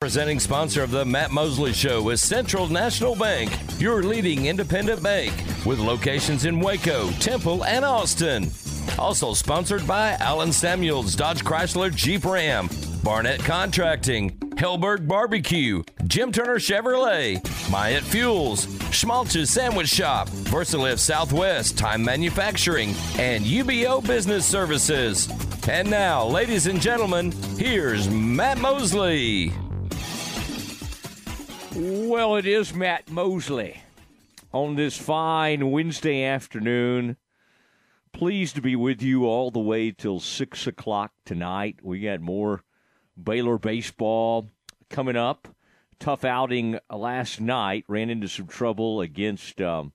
Presenting sponsor of the Matt Mosley Show is Central National Bank, your leading independent bank with locations in Waco, Temple, and Austin. Also sponsored by Allen Samuels, Dodge Chrysler Jeep Ram, Barnett Contracting, Helberg Barbecue, Jim Turner Chevrolet, Myatt Fuels, Schmaltz's Sandwich Shop, VersaLift Southwest, Time Manufacturing, and UBO Business Services. And now, ladies and gentlemen, here's Matt Mosley. Well, it is Matt Mosley on this fine Wednesday afternoon. Pleased to be with you all the way till 6 o'clock tonight. We got more Baylor baseball coming up. Tough outing last night. Ran into some trouble against, um,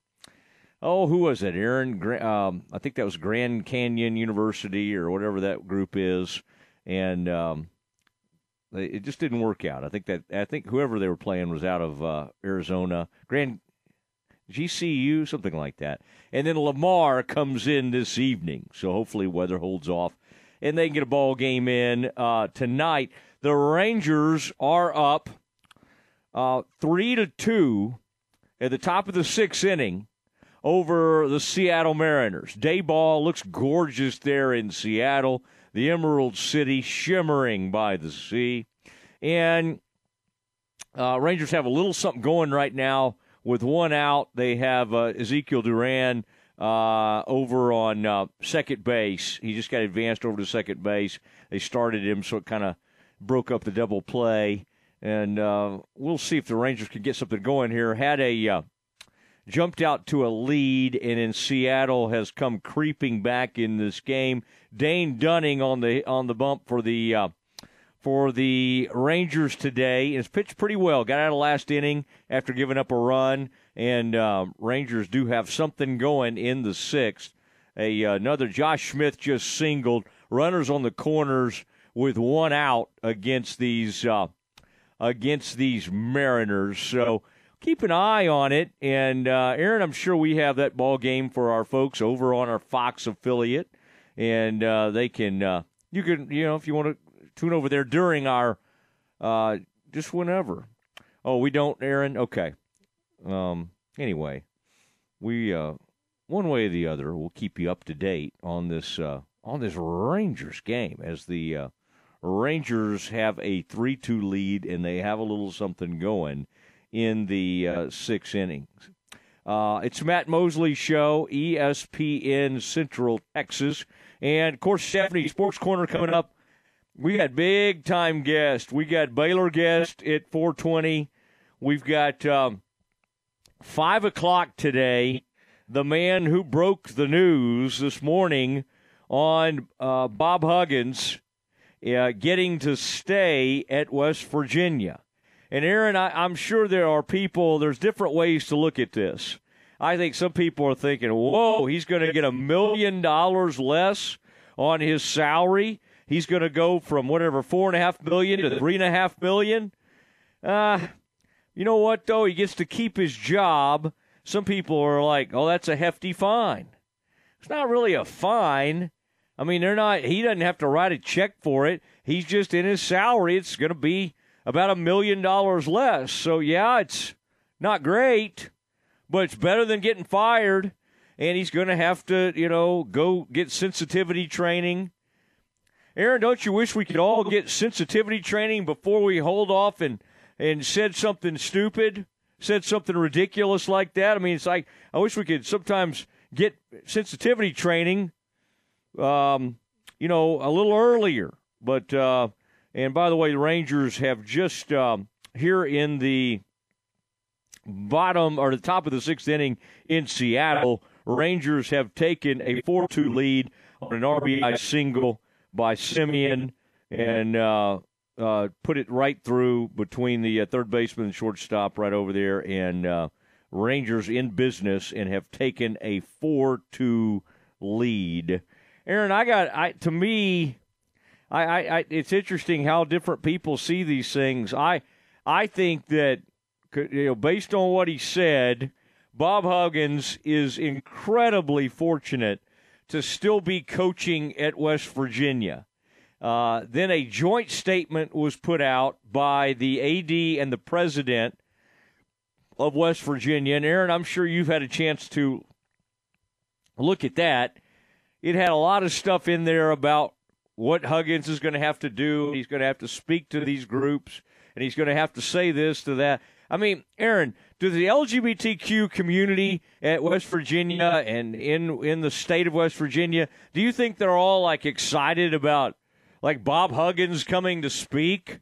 oh, who was it? Aaron, um, I think that was Grand Canyon University or whatever that group is. And, um, it just didn't work out. I think that I think whoever they were playing was out of uh, Arizona, Grand GCU, something like that. And then Lamar comes in this evening, so hopefully weather holds off, and they can get a ball game in uh, tonight. The Rangers are up uh, three to two at the top of the sixth inning over the Seattle Mariners. Day ball looks gorgeous there in Seattle the Emerald City shimmering by the sea. And uh, Rangers have a little something going right now with one out. They have uh, Ezekiel Duran uh, over on uh, second base. He just got advanced over to second base. They started him, so it kind of broke up the double play. And uh, we'll see if the Rangers can get something going here. Had a uh, jumped out to a lead, and in Seattle has come creeping back in this game. Dane Dunning on the on the bump for the uh, for the Rangers today. Has pitched pretty well. Got out of last inning after giving up a run, and uh, Rangers do have something going in the sixth. A uh, another Josh Smith just singled. Runners on the corners with one out against these uh, against these Mariners. So keep an eye on it. And uh, Aaron, I'm sure we have that ball game for our folks over on our Fox affiliate, and uh, they can uh, you can you know if you want to tune over there during our uh, just whenever. Oh, we don't, Aaron. Okay. Um. Anyway, we uh, one way or the other, we'll keep you up to date on this uh, on this Rangers game as the Rangers have a three-two lead and they have a little something going in the uh, six innings. Uh, it's Matt Mosley Show, ESPN Central Texas. And, of course, Stephanie Sports Corner coming up. We got big time guest. We got Baylor guest at 420. We've got um, 5 o'clock today. The man who broke the news this morning on uh, Bob Huggins uh, getting to stay at West Virginia. And Aaron, I, am sure there are people, there's different ways to look at this. I think some people are thinking, whoa, he's going to get a million dollars less on his salary. He's going to go from whatever, four and a half million to three and a half million. Uh, you know what, though? He gets to keep his job. Some people are like, oh, that's a hefty fine. It's not really a fine. I mean, they're not, he doesn't have to write a check for it. He's just in his salary. It's going to be about a million dollars less. So, yeah, it's not great, but it's better than getting fired. And he's going to have to, you know, go get sensitivity training. Aaron, don't you wish we could all get sensitivity training before we hold off and, and said something stupid, said something ridiculous like that? I mean, it's like, I wish we could sometimes get sensitivity training, um, you know, a little earlier. But, uh, and by the way, the Rangers have just um, here in the bottom or the top of the sixth inning in Seattle, Rangers have taken a 4 2 lead on an RBI single by Semien and uh, uh, put it right through between the uh, third baseman and shortstop right over there. And uh, Rangers in business and have taken a 4 2 lead. Aaron, I got, I to me, I, I, I, it's interesting how different people see these things. I, I think that you know, based on what he said, Bob Huggins is incredibly fortunate to still be coaching at West Virginia. Uh, then a joint statement was put out by the AD and the president of West Virginia. And Aaron, I'm sure you've had a chance to look at that. It had a lot of stuff in there about what Huggins is going to have to do. He's going to have to speak to these groups, and he's going to have to say this to that. I mean, Aaron, do the LGBTQ community at West Virginia and in in the state of West Virginia, do you think they're all like excited about like Bob Huggins coming to speak?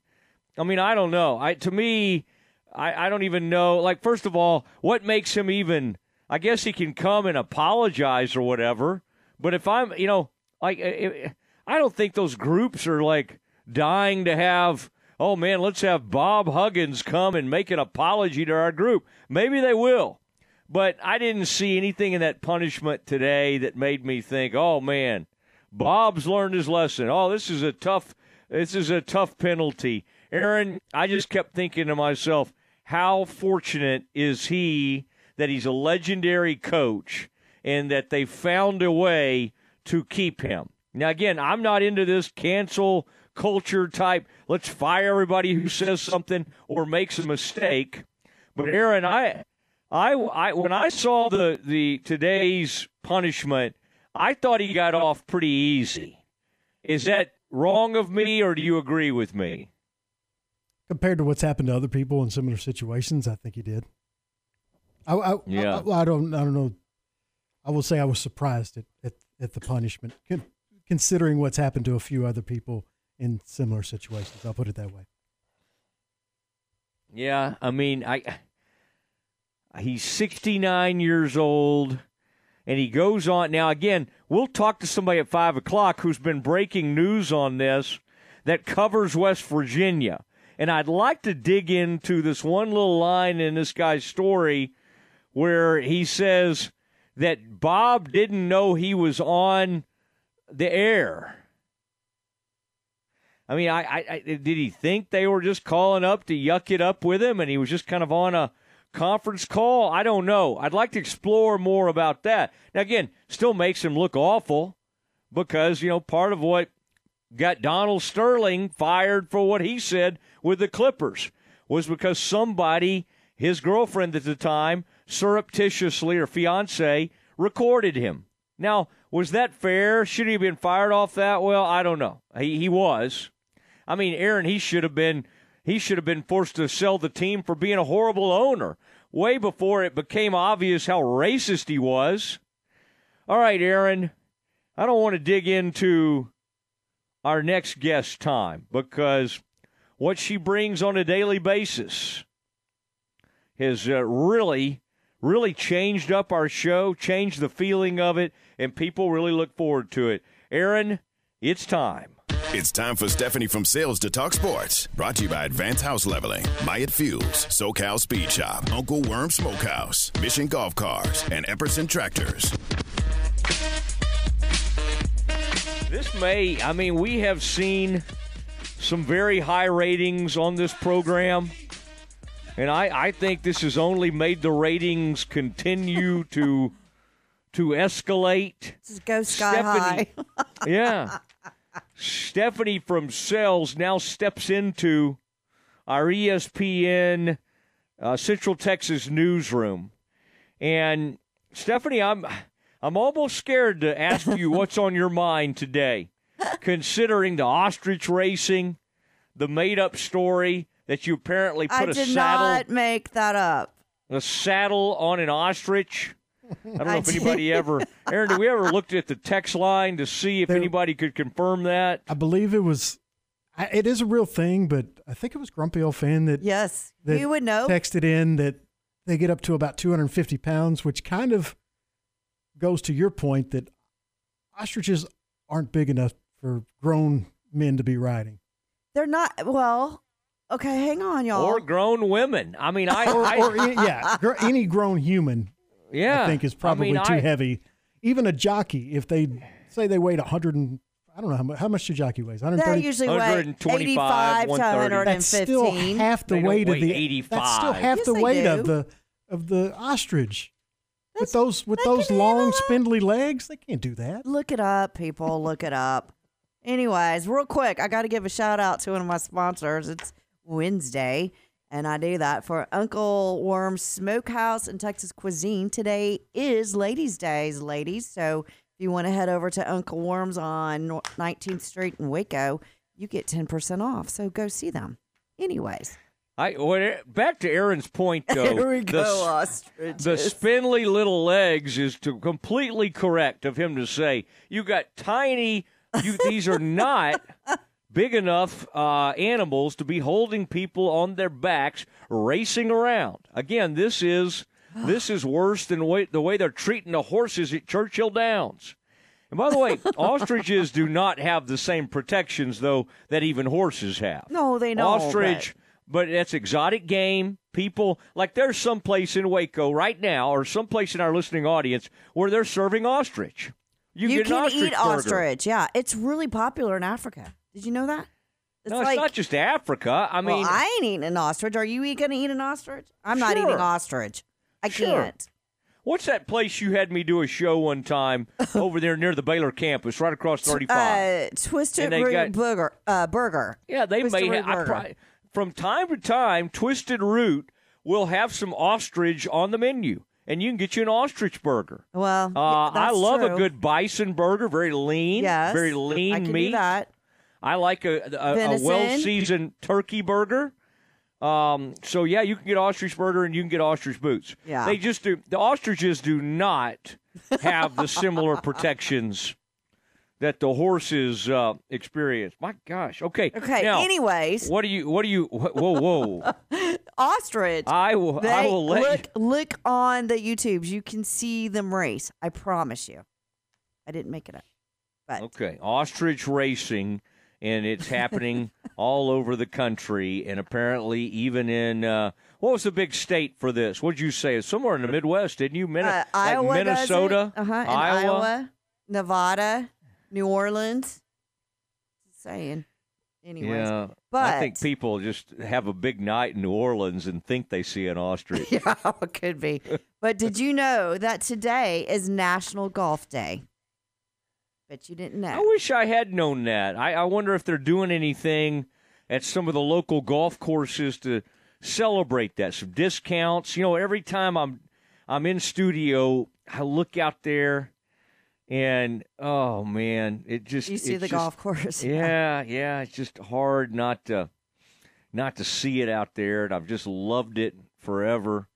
I mean, I don't know. I to me, I, I don't even know. Like, first of all, what makes him even? I guess he can come and apologize or whatever. But if I'm, you know, like, eh, eh, I don't think those groups are like dying to have oh man, let's have Bob Huggins come and make an apology to our group. Maybe they will. But I didn't see anything in that punishment today that made me think, oh man, Bob's learned his lesson. Oh, this is a tough this is a tough penalty. Aaron, I just kept thinking to myself, how fortunate is he that he's a legendary coach and that they found a way to keep him. Now again, I'm not into this cancel culture type, let's fire everybody who says something or makes a mistake. But Aaron, I, I, I when I saw the the today's punishment, I thought he got off pretty easy. Is that wrong of me, or do you agree with me? Compared to what's happened to other people in similar situations, I think he did. I, I yeah. I, I, don't. I don't know. I will say I was surprised at at, at the punishment, considering what's happened to a few other people in similar situations. I'll put it that way. Yeah, I mean, I he's 69 years old, and he goes on. Now, again, we'll talk to somebody at 5 o'clock who's been breaking news on this that covers West Virginia. And I'd like to dig into this one little line in this guy's story where he says that Bob didn't know he was on the air. I mean, I, I, I, did he think they were just calling up to yuck it up with him, and he was just kind of on a conference call? I don't know. I'd like to explore more about that. Now, again, still makes him look awful because you know part of what got Donald Sterling fired for what he said with the Clippers was because somebody, his girlfriend at the time, surreptitiously or fiance, recorded him. Now, was that fair? Should he have been fired off that? Well, I don't know. He he was. I mean, Aaron, he should have been he should have been forced to sell the team for being a horrible owner way before it became obvious how racist he was. All right, Aaron, I don't want to dig into our next guest time because what she brings on a daily basis has uh, really, really changed up our show, changed the feeling of it, and people really look forward to it. Aaron, it's time. It's time for Stephanie from Sales to Talk Sports. Brought to you by Advanced House Leveling, Myatt Fuels, SoCal Speed Shop, Uncle Worm Smokehouse, Mission Golf Cars, and Epperson Tractors. This may, I mean, we have seen some very high ratings on this program. And I, I think this has only made the ratings continue to to escalate. Just go sky Stephanie, high. yeah. Stephanie from Sales now steps into our ESPN uh, Central Texas newsroom. And Stephanie, I'm I'm almost scared to ask you what's on your mind today, considering the ostrich racing, the made up story that you apparently put I a did not make that up. A saddle on an ostrich. I don't know if anybody ever, Aaron, did we ever looked at the text line to see if there, anybody could confirm that? I believe it was, it is a real thing, but I think it was Grumpy Old Fan that yes, that you would know texted in that they get up to about 250 pounds, which kind of goes to your point that ostriches aren't big enough for grown men to be riding. They're not. Well, okay, hang on, y'all. Or grown women. I mean, I, or, I or yeah, any grown human yeah, I think is probably I mean, too I, heavy. Even a jockey, if they say they weighed 100 and I don't know how much, how much the jockey weighs. 130. They usually weigh 85 to 115. That's still half the they weight of the 85. That's still half yes, the weight do. of the of the ostrich. That's, with those with those long spindly legs, they can't do that. Look it up, people. Look it up. Anyways, real quick, I got to give a shout out to one of my sponsors. It's Wednesday, and I do that for Uncle Worm Smokehouse and Texas Cuisine. Today is Ladies' Days, ladies. So if you want to head over to Uncle Worm's on 19th Street in Waco, you get 10% off. So go see them. Anyways. I well, eh, back to Aaron's point though. Here we go, the, ostriches. the spindly little legs is to completely correct of him to say you got tiny. You these are not big enough uh, animals to be holding people on their backs racing around. Again, this is this is worse than way, the way they're treating the horses at Churchill Downs. And by the way, ostriches do not have the same protections though that even horses have. No, they don't. Ostrich, but that's exotic game. People like there's some place in Waco right now, or some place in our listening audience where they're serving ostrich. You, You can ostrich eat burger. ostrich. Yeah, it's really popular in Africa. Did you know that? It's no, like, not just Africa. I mean, well, I ain't eating an ostrich. Are you going to eat an ostrich? I'm not eating ostrich. I Sure. can't. what's that place you had me do a show one time over there near the Baylor campus, right across 35? Uh, twisted root got- burger. Uh, burger. yeah, they Twisted may Root have. I burger. from time to time, Twisted Root will have some ostrich on the menu, and you can get you an ostrich burger. Well, Uh, yeah, I love a good bison burger, very lean, Yes, very lean I can meat. do that. I like a, a, a well seasoned turkey burger. Um, so yeah, you can get ostrich burger and you can get ostrich boots. Yeah. they just do. The ostriches do not have the similar protections that the horses uh, experience. My gosh. Okay. Okay. Now, anyways, what do you? What do you? Whoa, whoa! ostrich. I will. they I will let you. look look on the YouTubes. You can see them race. I promise you. I didn't make it up. But Okay, ostrich racing, and it's happening all over the country, and apparently even in uh, what was the big state for this? What did you say? Somewhere in the Midwest, didn't you? Min- uh, like Iowa, Minnesota, uh huh, Iowa. Iowa, Nevada, New Orleans. Just saying. Anyways, Yeah, but I think people just have a big night in New Orleans and think they see an ostrich. yeah, it could be. But did you know that today is National Golf Day? Bet you didn't know. I wish I had known that. I, I wonder if they're doing anything at some of the local golf courses to celebrate that. Some discounts. You know, every time I'm I'm in studio, I look out there, and oh man, it just You see the just- golf course. Yeah, yeah, it's just hard not to not to see it out there, and I've just loved it forever.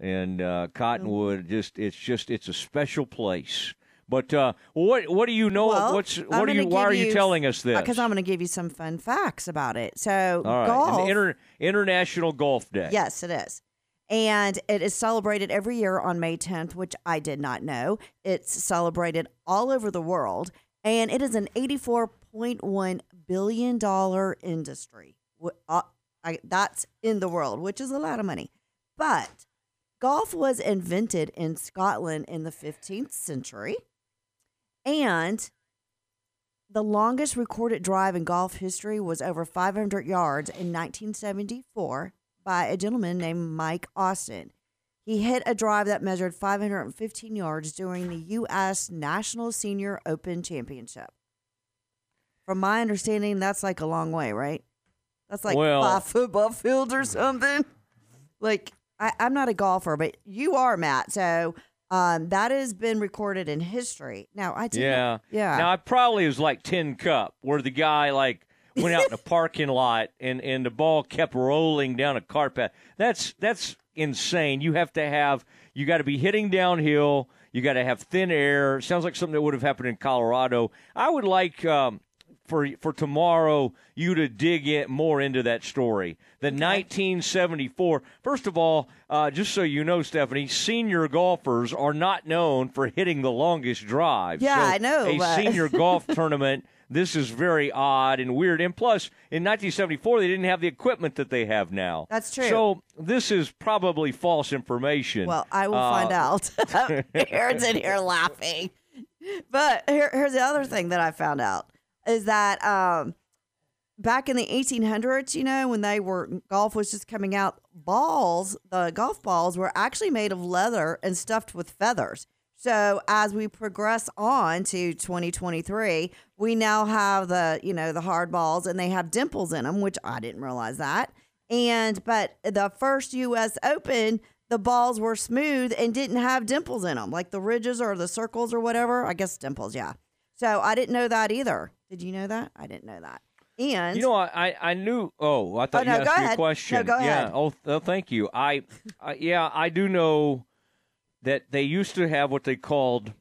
And uh, Cottonwood, just it's just it's a special place. But uh, what what do you know? Well, what's what are you? Why are you you- telling us this? Because I'm going to give you some fun facts about it. So, All right, golf. inter, International Golf Day. Yes, it is. And it is celebrated every year on May 10th, which I did not know. It's celebrated all over the world, and it is an $84.1 billion industry. Uh, I, that's in the world, which is a lot of money. But golf was invented in Scotland in the 15th century, and the longest recorded drive in golf history was over 500 yards in 1974 by a gentleman named Mike Austin. He hit a drive that measured 515 yards during the U.S. National Senior Open Championship. From my understanding, that's like a long way, right? That's like Well- five football fields or something. Like, I, I'm not a golfer, but you are, Matt. So um, that has been recorded in history. Now, I do. Yeah. Yeah. Now it probably was like Tin Cup, where the guy like went out in a parking lot and and the ball kept rolling down a cart path. That's that's insane. You have to have you got to be hitting downhill. You got to have thin air. Sounds like something that would have happened in Colorado. I would like. Um, for for tomorrow, you to dig in more into that story. The 1974. First of all, uh, just so you know, Stephanie, senior golfers are not known for hitting the longest drive. Yeah, So I know, A but- senior golf tournament. This is very odd and weird. And plus, in 1974, they didn't have the equipment that they have now. That's true. So this is probably false information. Well, I will Uh, find out. Aaron's in here laughing. But here, here's the other thing that I found out is that um, back in the 1800s, you know, when they were golf was just coming out, balls, the golf balls were actually made of leather and stuffed with feathers. So as we progress on to 2023, we now have the, you know, the hard balls and they have dimples in them, which I didn't realize that. And but the first US Open, the balls were smooth and didn't have dimples in them, like the ridges or the circles or whatever. I guess dimples, yeah. So I didn't know that either. Did you know that? I didn't know that. And you know, I I knew. Oh, I thought Oh, no, you asked me a question. No, go yeah. ahead. Oh, oh, thank you. I, yeah, I do know that they used to have what they called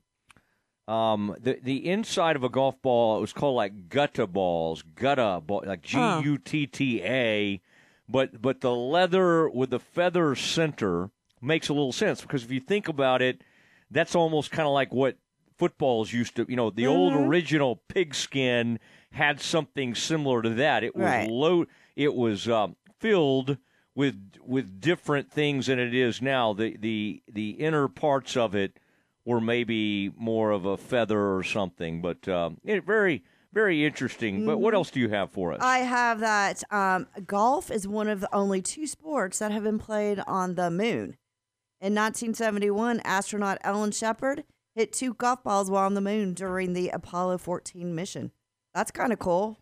um the the inside of a golf ball. It was called like gutta balls, gutta ball, like G. U T T A. But but the leather with the feather center makes a little sense because if you think about it, that's almost kind of like what footballs used to. You know, the old Mm-hmm. original pigskin had something similar to that. It was Right. low. It was um, filled with with different things than it is now. The the the inner parts of it were maybe more of a feather or something, but um, it, very very interesting. But Mm-hmm. what else do you have for us? I have that um, golf is one of the only two sports that have been played on the moon. In 1971, astronaut Alan Shepard hit two golf balls while on the moon during the Apollo 14 mission. That's kind of cool,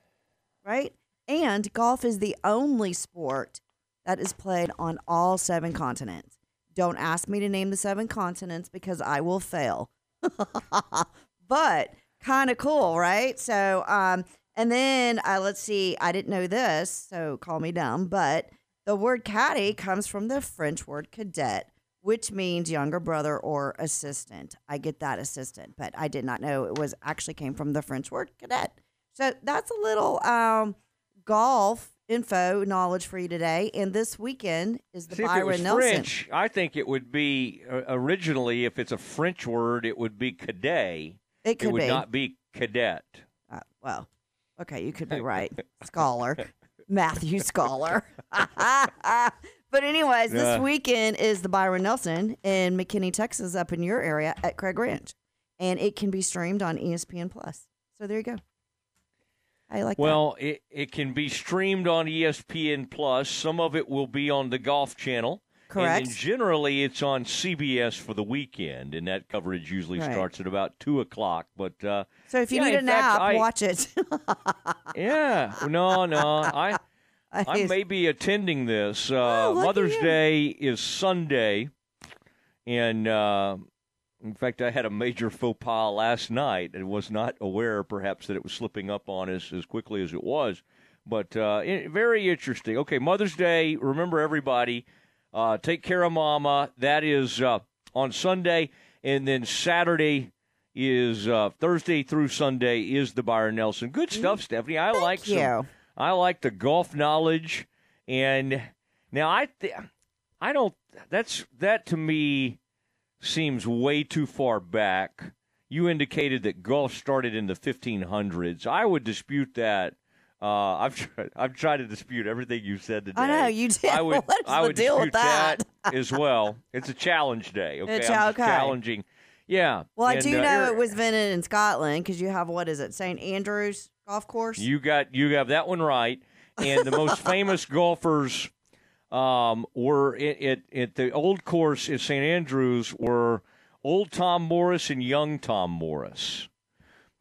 right? And golf is the only sport that is played on all seven continents. Don't ask me to name the seven continents because I will fail. but kind of cool, right? So, um, and then uh, let's see, I didn't know this, so call me dumb, but the word caddy comes from the French word cadet, which means younger brother or assistant. I get that assistant, but I did not know it was actually came from the French word cadet. So that's a little um, golf info knowledge for you today. And this weekend is the See, if it was Nelson. French, I think it would be uh, originally, if it's a French word, it would be cadet. It could it would be. not be cadet. Uh, well, okay, you could be right. Scholar. Matthew Scholar. but, anyways, Yeah. this weekend is the Byron Nelson in McKinney, Texas, up in your area at Craig Ranch. And it can be streamed on ESPN Plus. So there you go. I like that. Well, it, it can be streamed on ESPN Plus. Some of it will be on the Golf Channel. Correct. And generally, it's on CBS for the weekend, and that coverage usually Right. starts at about two o'clock. But uh, So if you yeah, need a nap, I- watch it. yeah, no, no, I I may be attending this. Uh, Oh, Mother's. Day is Sunday, and uh, in fact, I had a major faux pas last night and was not aware, perhaps, that it was slipping up on us as quickly as it was. But uh, i- very interesting. Okay, Mother's Day. Remember, everybody, uh, take care of Mama. That is uh, on Sunday, and then Saturday is uh, Thursday through Sunday is the Byron Nelson. Good stuff, Stephanie. I like some. I like the golf knowledge, and now I th- I don't. That's that to me seems way too far back. You indicated that golf started in the 1500s. I would dispute that. Uh, I've tried, I've tried to dispute everything you said today. I know, you did. I would, What is I the would deal with that? that? as well. It's a challenge day. Okay, It's I'm okay. challenging. Yeah. Well, I do uh, know it was invented in Scotland because you have, what is it, St. Andrews Golf Course? You got you have that one right. And the most famous golfers um, were at, at, at the old course at St Andrews were old Tom Morris and young Tom Morris,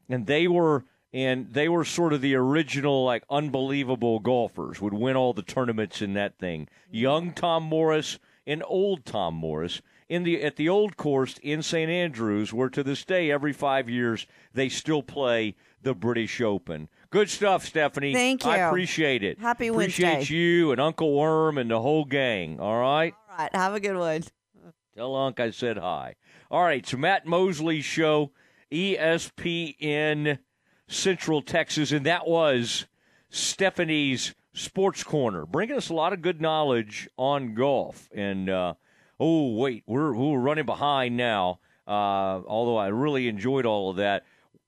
and they were and they were sort of the original like unbelievable golfers would win all the tournaments in that thing. Young Tom Morris and old Tom Morris in the at the old course in St Andrews, where to this day every five years they still play the British Open. Good stuff, Stephanie. Thank you. I appreciate it. Happy appreciate Wednesday. you and Uncle Worm and the whole gang. All right. All right, have a good one. Tell Unc I said hi. All right, it's Matt Mosley's show, ESPN Central Texas, and that was Stephanie's Sports Corner, bringing us a lot of good knowledge on golf. And uh, oh, wait, we're we're running behind now. Uh, although I really enjoyed all of that,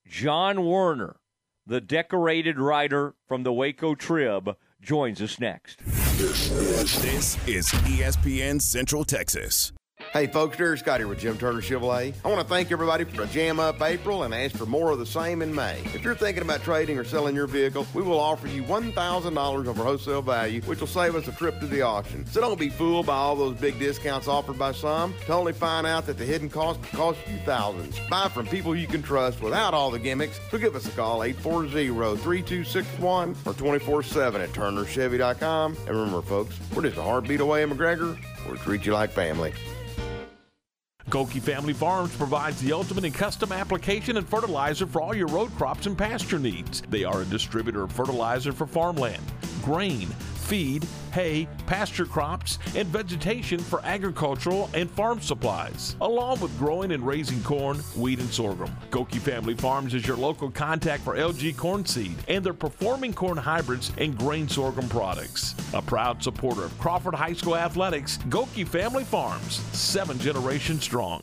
John Werner, the decorated writer from the Waco Trib, joins us next. This is ESPN Central Texas. Hey folks, Derek Scott here with Jim Turner Chevrolet. I want to thank everybody for a jam up April and ask for more of the same in May. If you're thinking about trading or selling your vehicle, we will offer you $1,000 over wholesale value, which will save us a trip to the auction. So don't be fooled by all those big discounts offered by some to only find out that the hidden cost will cost you thousands. Buy from people you can trust without all the gimmicks. So give us a call 840-3261 or 24-7 at turnerchevy.com. And remember folks, we're just a heartbeat away in McGregor. We'll treat you like family. Gohlke Family Farms provides the ultimate in custom application and fertilizer for all your road crops and pasture needs. They are a distributor of fertilizer for farmland, grain, feed, hay, pasture crops, and vegetation for agricultural and farm supplies, along with growing and raising corn, wheat, and sorghum. Gohlke Family Farms is your local contact for LG corn seed and their performing corn hybrids and grain sorghum products. A proud supporter of Crawford High School athletics, Gohlke Family Farms, seven generations strong.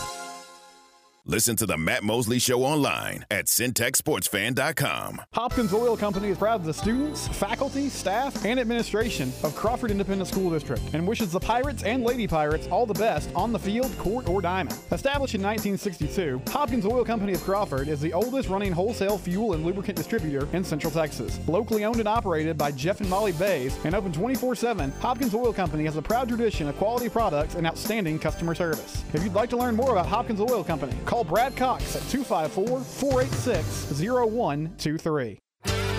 Listen to the Matt Mosley Show online at centexsportsfan.com. Hopkins Oil Company is proud of the students, faculty, staff, and administration of Crawford Independent School District and wishes the Pirates and Lady Pirates all the best on the field, court, or diamond. Established in 1962, Hopkins Oil Company of Crawford is the oldest running wholesale fuel and lubricant distributor in Central Texas. Locally owned and operated by Jeff and Molly Bays and open 24 7, Hopkins Oil Company has a proud tradition of quality products and outstanding customer service. If you'd like to learn more about Hopkins Oil Company, Call Brad Cox at 254 486 0123.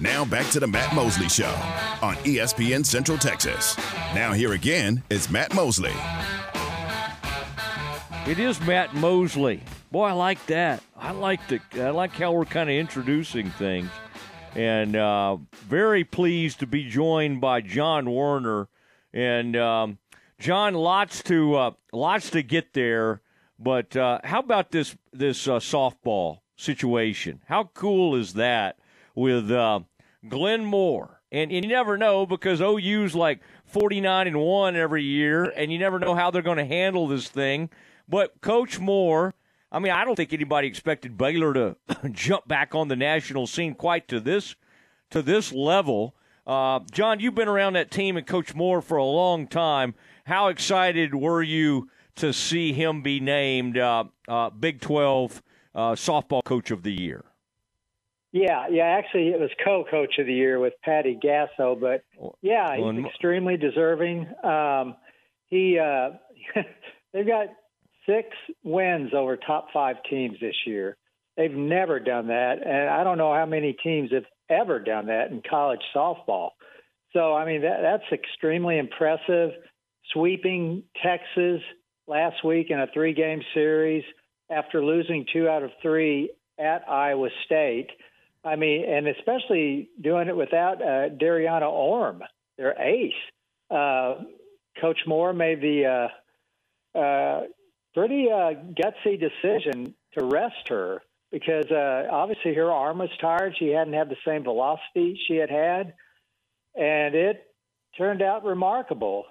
Now back to the Matt Mosley Show on ESPN Central Texas. Now here again is Matt Mosley. It is Matt Mosley. Boy, I like that. I like the. I like how we're kind of introducing things, and uh, very pleased to be joined by John Werner. And um, John, lots to uh, lots to get there. But uh, how about this this uh, softball situation? How cool is that with uh, Glenn Moore. And, and you never know because OU's like 49 and 1 every year, and you never know how they're going to handle this thing. But Coach Moore, I mean, I don't think anybody expected Baylor to jump back on the national scene quite to this to this level. Uh, John, you've been around that team and Coach Moore for a long time. How excited were you to see him be named uh, uh, Big 12 uh, softball coach of the year? Yeah, yeah. Actually, it was co-coach of the year with Patty Gasso, but yeah, he's extremely deserving. Um, he uh, they've got six wins over top five teams this year. They've never done that, and I don't know how many teams have ever done that in college softball. So, I mean, that, that's extremely impressive. Sweeping Texas last week in a three-game series after losing two out of three at Iowa State. I mean, and especially doing it without uh, Dariana Orme, their ace. Uh, Coach Moore made the uh, uh, pretty uh, gutsy decision to rest her because uh, obviously her arm was tired. She hadn't had the same velocity she had had, and it turned out remarkable.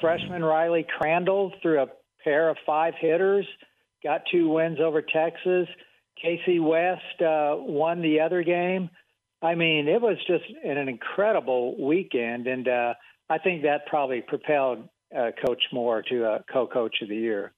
Freshman Riley Crandall threw a pair of five hitters, got two wins over Texas. Casey West uh, won the other game. I mean, it was just an incredible weekend, and uh, I think that probably propelled uh, Coach Moore to uh, co-coach of the year.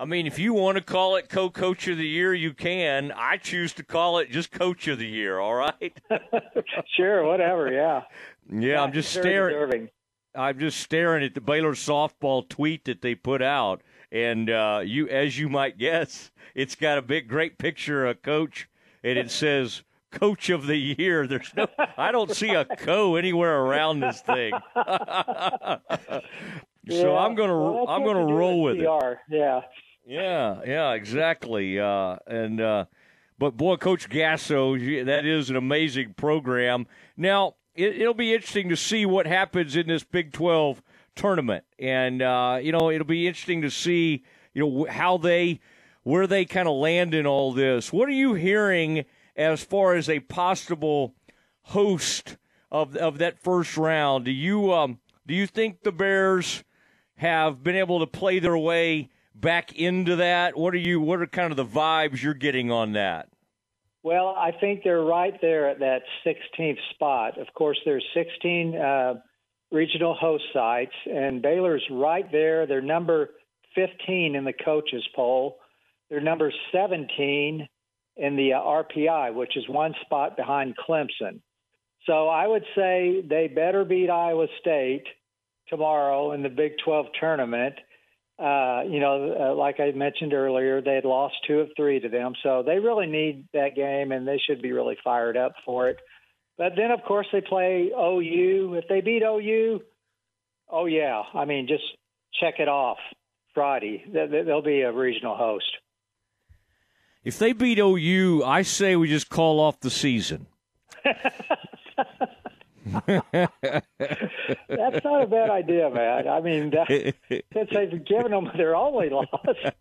I mean, if you want to call it co-coach of the year, you can. I choose to call it just coach of the year. All right. sure, whatever. Yeah. Yeah, yeah I'm just staring. Deserving. I'm just staring at the Baylor softball tweet that they put out, and uh, you, as you might guess, it's got a big, great picture of Coach, and it says coach of the year. There's no, I don't see a co anywhere around this thing. so yeah, I'm gonna, well, I'm gonna roll with PR. it. Yeah. Yeah, yeah, exactly. Uh, and uh, but boy, Coach Gasso, that is an amazing program. Now it, will be interesting to see what happens in this Big Twelve tournament, and uh, you know it'll be interesting to see you know how they where they kind of land in all this. What are you hearing as far as a possible host of of that first round? Do you um, do you think the Bears have been able to play their way? back into that? What are you? What are kind of the vibes you're getting on that? Well, I think they're right there at that 16th spot. Of course, there's 16 uh, regional host sites, and Baylor's right there. They're number 15 in the coaches poll. They're number 17 in the uh, RPI, which is one spot behind Clemson. So I would say they better beat Iowa State tomorrow in the Big 12 tournament uh, you know, uh, like I mentioned earlier, they had lost two of three to them, so they really need that game, and they should be really fired up for it. But then, of course, they play OU. If they beat OU, oh yeah, I mean, just check it off Friday. They'll be a regional host. If they beat OU, I say we just call off the season. That's not a bad idea, man. I mean, that, since they've given them their only loss,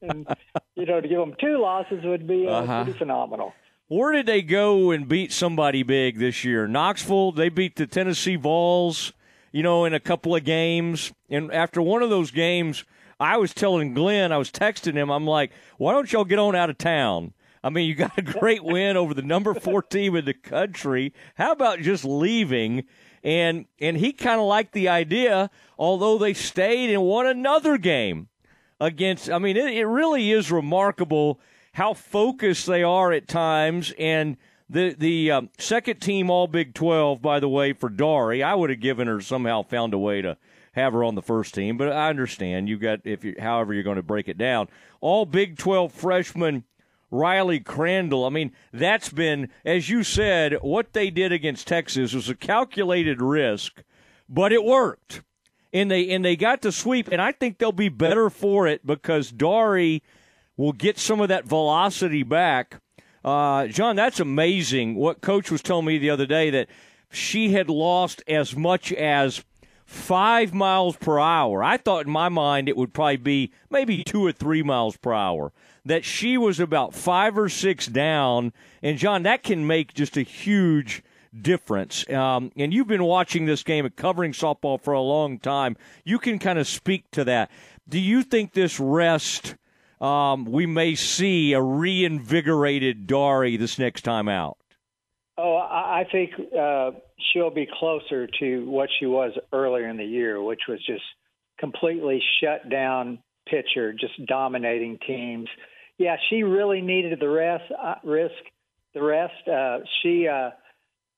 and you know, to give them two losses would be uh, uh-huh. pretty phenomenal. Where did they go and beat somebody big this year? Knoxville. They beat the Tennessee Vols, you know, in a couple of games. And after one of those games, I was telling Glenn, I was texting him, I'm like, why don't y'all get on out of town? I mean, you got a great win over the number four team in the country. How about just leaving? And and he kind of liked the idea, although they stayed and won another game against. I mean, it, it really is remarkable how focused they are at times. And the the um, second team All Big Twelve, by the way, for Dari, I would have given her somehow found a way to have her on the first team. But I understand you got if you however you're going to break it down. All Big Twelve freshman Riley Crandall. I mean, that's been, as you said, what they did against Texas was a calculated risk, but it worked. And they and they got to sweep, and I think they'll be better for it because Dari will get some of that velocity back. Uh, John, that's amazing. What Coach was telling me the other day that she had lost as much as five miles per hour. I thought in my mind it would probably be maybe two or three miles per hour that she was about five or six down. And, John, that can make just a huge difference. Um, and you've been watching this game and covering softball for a long time. You can kind of speak to that. Do you think this rest, um, we may see a reinvigorated Dari this next time out? Oh, I think uh, she'll be closer to what she was earlier in the year, which was just completely shut down pitcher, just dominating teams yeah, she really needed the rest, uh, risk, the rest. Uh, she, uh,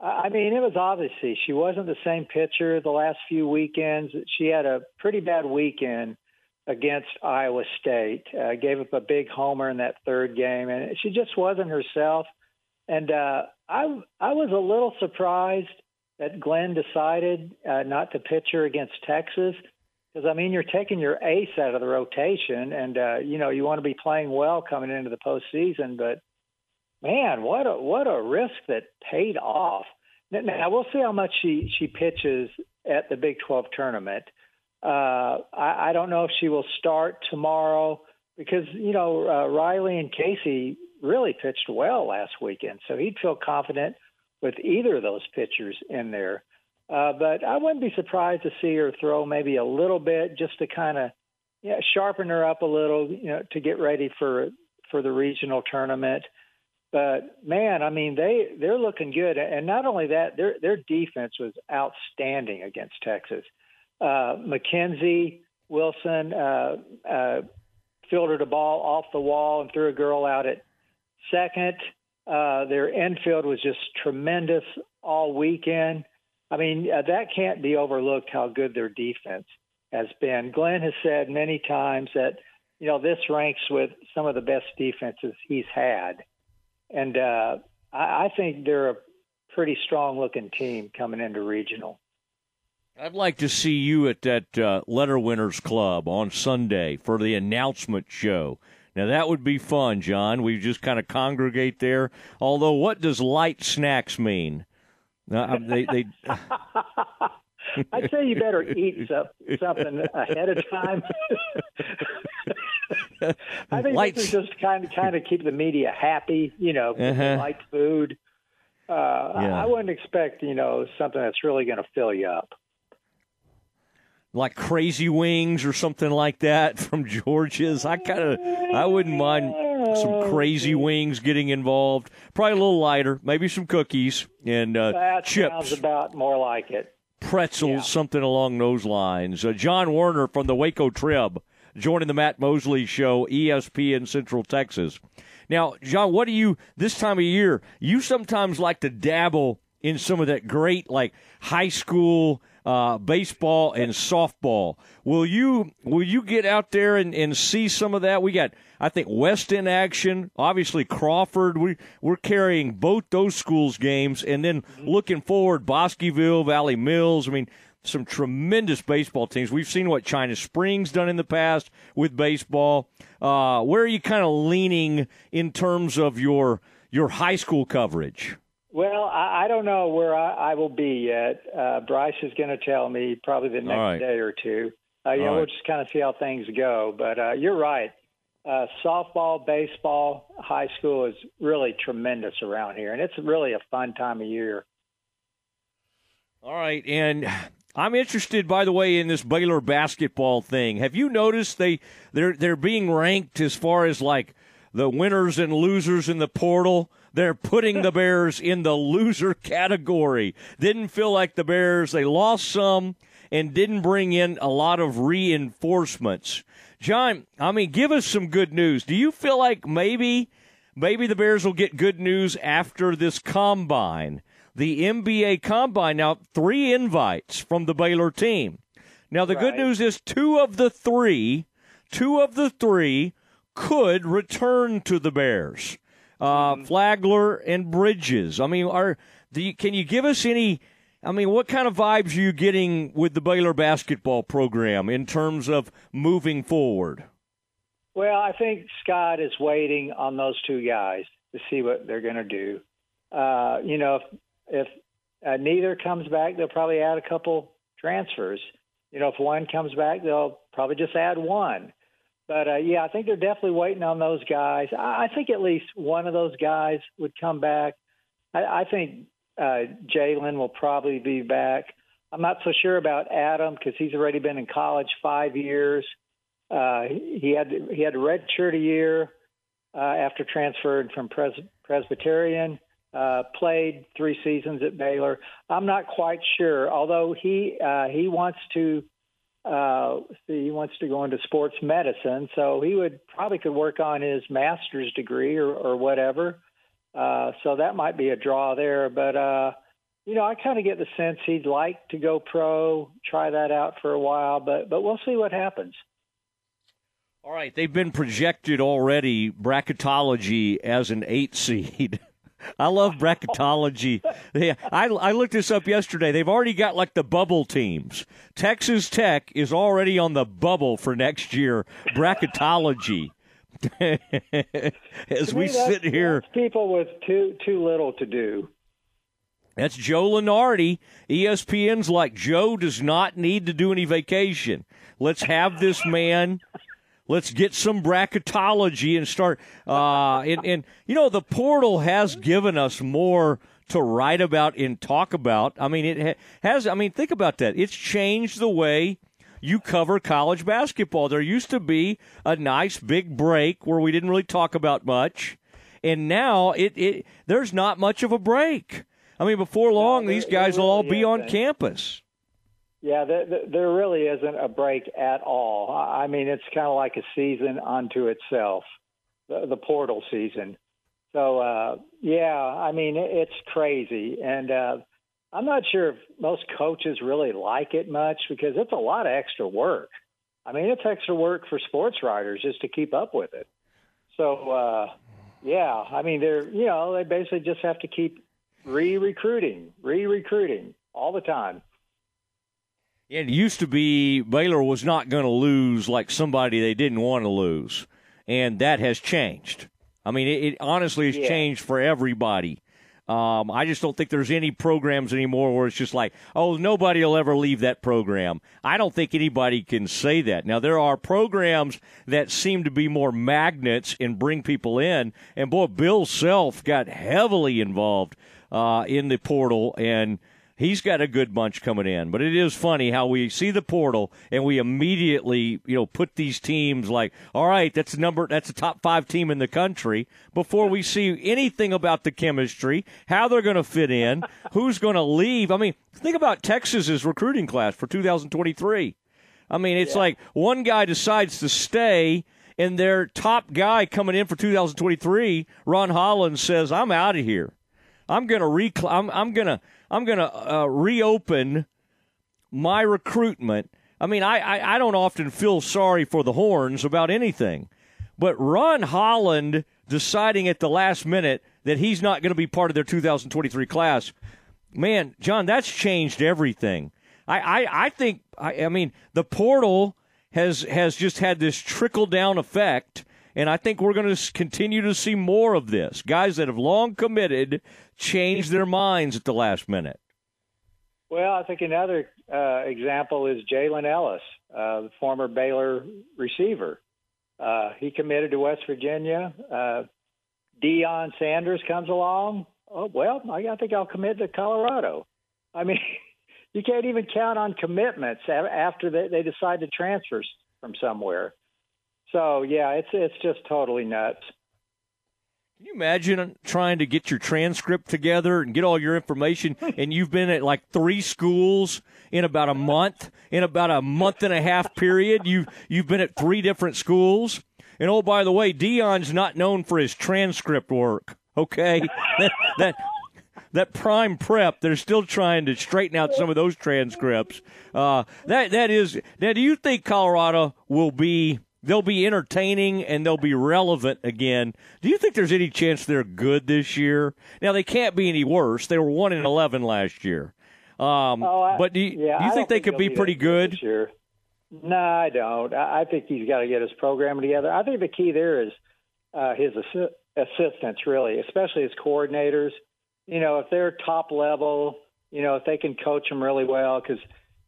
I mean, it was obviously she wasn't the same pitcher the last few weekends. She had a pretty bad weekend against Iowa State. Uh, gave up a big homer in that third game, and she just wasn't herself. And uh, I, I was a little surprised that Glenn decided uh, not to pitch her against Texas because I mean you're taking your ace out of the rotation, and uh, you know you want to be playing well coming into the postseason. But man, what a what a risk that paid off. Now we'll see how much she she pitches at the Big 12 tournament. Uh, I, I don't know if she will start tomorrow because you know uh, Riley and Casey really pitched well last weekend, so he'd feel confident with either of those pitchers in there. Uh, but I wouldn't be surprised to see her throw maybe a little bit just to kind of yeah, sharpen her up a little, you know, to get ready for for the regional tournament. But man, I mean, they they're looking good, and not only that, their their defense was outstanding against Texas. Uh, Mackenzie Wilson uh, uh, fielded a ball off the wall and threw a girl out at second. Uh, their infield was just tremendous all weekend. I mean, uh, that can't be overlooked how good their defense has been. Glenn has said many times that, you know, this ranks with some of the best defenses he's had. And uh, I, I think they're a pretty strong looking team coming into regional. I'd like to see you at that uh, Letter Winners Club on Sunday for the announcement show. Now that would be fun, John. We just kind of congregate there. Although, what does light snacks mean? Uh, they, they... I'd say you better eat something ahead of time. I think Lights. this is just kind of kind of keep the media happy, you know, uh-huh. like food. Uh, yeah. I, I wouldn't expect, you know, something that's really going to fill you up like crazy wings or something like that from George's. I kind of I wouldn't mind some crazy wings getting involved. Probably a little lighter, maybe some cookies and uh, that chips. Sounds about more like it. Pretzels, yeah. something along those lines. Uh, John Werner from the Waco Trib joining the Matt Mosley Show, ESPN Central Texas. Now, John, what do you this time of year? You sometimes like to dabble in some of that great like high school uh, baseball and softball. Will you will you get out there and, and see some of that? We got I think West in action, obviously Crawford. We we're carrying both those schools games, and then looking forward, Bosqueville, Valley Mills. I mean, some tremendous baseball teams. We've seen what China Springs done in the past with baseball. Uh, where are you kind of leaning in terms of your your high school coverage? Well, I, I don't know where I, I will be yet. Uh, Bryce is going to tell me probably the next right. day or two. Uh, you know, right. we'll just kind of see how things go. But uh, you're right. Uh, softball, baseball, high school is really tremendous around here, and it's really a fun time of year. All right, and I'm interested, by the way, in this Baylor basketball thing. Have you noticed they they're they're being ranked as far as like the winners and losers in the portal? They're putting the Bears in the loser category. Didn't feel like the Bears. They lost some and didn't bring in a lot of reinforcements. John, I mean, give us some good news. Do you feel like maybe maybe the Bears will get good news after this combine? The NBA combine now three invites from the Baylor team. Now the right. good news is two of the three, two of the three could return to the Bears uh, mm-hmm. Flagler and Bridges. I mean, are you, can you give us any? I mean, what kind of vibes are you getting with the Baylor basketball program in terms of moving forward? Well, I think Scott is waiting on those two guys to see what they're going to do. Uh, you know, if, if uh, neither comes back, they'll probably add a couple transfers. You know, if one comes back, they'll probably just add one. But uh, yeah, I think they're definitely waiting on those guys. I, I think at least one of those guys would come back. I, I think uh, Jalen will probably be back. I'm not so sure about Adam because he's already been in college five years. Uh, he had he had a red shirt a year uh, after transferring from Pres- Presbyterian. Uh, played three seasons at Baylor. I'm not quite sure, although he uh, he wants to uh, he wants to go into sports medicine, so he would probably could work on his master's degree or, or whatever. Uh, so that might be a draw there. But uh, you know, I kind of get the sense he'd like to go pro, try that out for a while, but but we'll see what happens. All right, they've been projected already bracketology as an eight seed. I love bracketology. Yeah, I, I looked this up yesterday. They've already got like the bubble teams. Texas Tech is already on the bubble for next year. Bracketology. As we sit here, people with too too little to do. That's Joe Lunardi. ESPN's like Joe does not need to do any vacation. Let's have this man let's get some bracketology and start. Uh, and, and, you know, the portal has given us more to write about and talk about. I mean, it has. I mean, think about that. It's changed the way you cover college basketball. There used to be a nice big break where we didn't really talk about much, and now it, it there's not much of a break. I mean, before long, these guys will all be on campus. Yeah, there, there really isn't a break at all. I mean, it's kind of like a season unto itself, the, the portal season. So, uh, yeah, I mean, it's crazy. And uh, I'm not sure if most coaches really like it much because it's a lot of extra work. I mean, it's extra work for sports writers just to keep up with it. So, uh, yeah, I mean, they're, you know, they basically just have to keep re recruiting, re recruiting all the time. It used to be Baylor was not going to lose like somebody they didn't want to lose, and that has changed. I mean, it, it honestly has yeah. changed for everybody. Um, I just don't think there's any programs anymore where it's just like, oh, nobody will ever leave that program. I don't think anybody can say that. Now, there are programs that seem to be more magnets and bring people in. And boy, Bill Self got heavily involved uh, in the portal and he's got a good bunch coming in. But it is funny how we see the portal and we immediately, you know, put these teams like, all right, that's a number, that's a top five team in the country before we see anything about the chemistry, how they're going to fit in, who's going to leave. I mean, think about Texas's recruiting class for 2023. I mean, it's yeah. like one guy decides to stay and their top guy coming in for 2023, Ron Holland says, "I'm out of here. I'm going to rec- I'm, I'm going to I'm going to uh, reopen my recruitment. I mean, I, I, I don't often feel sorry for the Horns about anything, but Ron Holland deciding at the last minute that he's not going to be part of their 2023 class, man, John, that's changed everything. I, I, I think, I, I mean, the portal has has just had this trickle down effect and I think we're going to continue to see more of this. Guys that have long committed change their minds at the last minute. Well, I think another uh, example is Jalen Ellis, uh, the former Baylor receiver. Uh, he committed to West Virginia. Uh, Deion Sanders comes along. Oh well, I, I think I'll commit to Colorado. I mean, you can't even count on commitments after they, they decide to transfer from somewhere. So yeah, it's it's just totally nuts. Can you imagine trying to get your transcript together and get all your information, and you've been at like three schools in about a month, in about a month and a half period? You've you've been at three different schools, and oh by the way, Deion's not known for his transcript work. Okay, that, that that prime prep, they're still trying to straighten out some of those transcripts. Uh, that that is. Now, do you think Colorado will be they'll be entertaining and they'll be relevant again. Do you think there's any chance they're good this year? Now they can't be any worse. They were one in eleven last year. Um, oh, I, but do you, yeah, do you think they could be pretty good? Sure. No, I don't. I think he's got to get his program together. I think the key there is uh, his assi- assistants, really, especially his coordinators. You know, if they're top level, you know, if they can coach them really well, because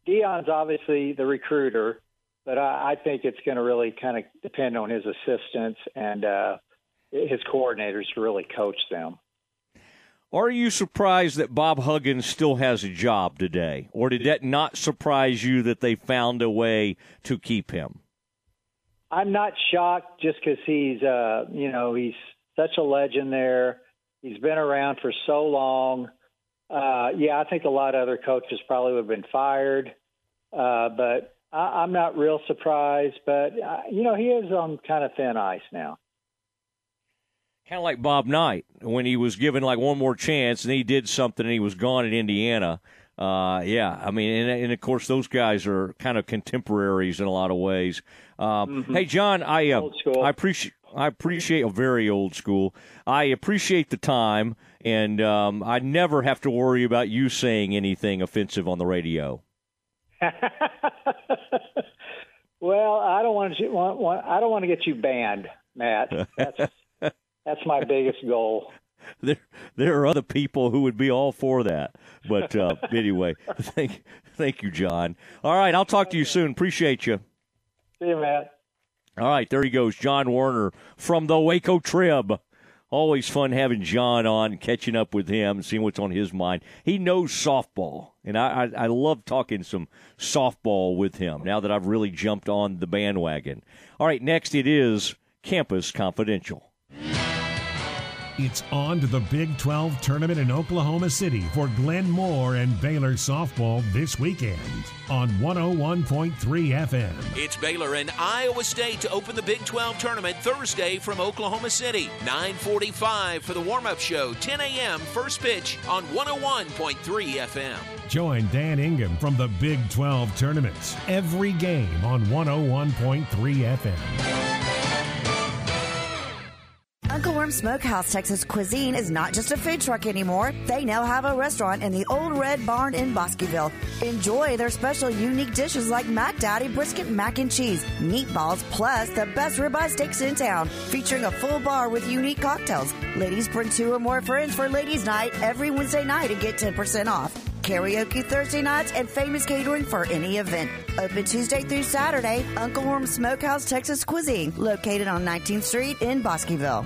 Deion's obviously the recruiter but I, I think it's going to really kind of depend on his assistants and uh, his coordinators to really coach them. Are you surprised that Bob Huggins still has a job today, or did that not surprise you that they found a way to keep him? I'm not shocked just because he's, uh, you know, he's such a legend there. He's been around for so long. Uh, yeah, I think a lot of other coaches probably would have been fired, uh, but I, am not real surprised, but uh, you know he is on kind of thin ice now. Kind of like Bob Knight when he was given like one more chance and he did something and he was gone in Indiana. Uh, yeah, I mean, and, and, of course those guys are kind of contemporaries in a lot of ways. Um, mm-hmm. Hey, John, I uh, I appreciate I appreciate a very old school. I appreciate the time, and um, I never have to worry about you saying anything offensive on the radio. well, I don't want to. Want, want, I don't want to get you banned, Matt. That's that's my biggest goal. There, there are other people who would be all for that. But uh, anyway, thank, thank you, John. All right, I'll talk to you soon. Appreciate you. See you, Matt. All right, there he goes, John Werner from the Waco Trib always fun having John on, catching up with him, seeing what's on his mind. He knows softball, and I, I, I love talking some softball with him now that I've really jumped on the bandwagon. All right, next it is Campus Confidential. It's on to the Big 12 tournament in Oklahoma City for Glenn Moore and Baylor softball this weekend on 101.3 FM. It's Baylor and Iowa State to open the Big 12 tournament Thursday from Oklahoma City. 9:45 for the warm-up show. 10 a.m. first pitch on 101.3 FM. Join Dan Ingham from the Big 12 tournaments every game on 101.3 FM. Uncle Worm Smokehouse Texas Cuisine is not just a food truck anymore. They now have a restaurant in the Old Red Barn in Bosqueville. Enjoy their special unique dishes like Mac Daddy brisket mac and cheese, meatballs, plus the best ribeye steaks in town, featuring a full bar with unique cocktails. Ladies bring two or more friends for ladies' night every Wednesday night and get 10% off karaoke Thursday nights, and famous catering for any event. Open Tuesday through Saturday, Uncle Worm Smokehouse Texas Cuisine, located on 19th Street in Bosqueville.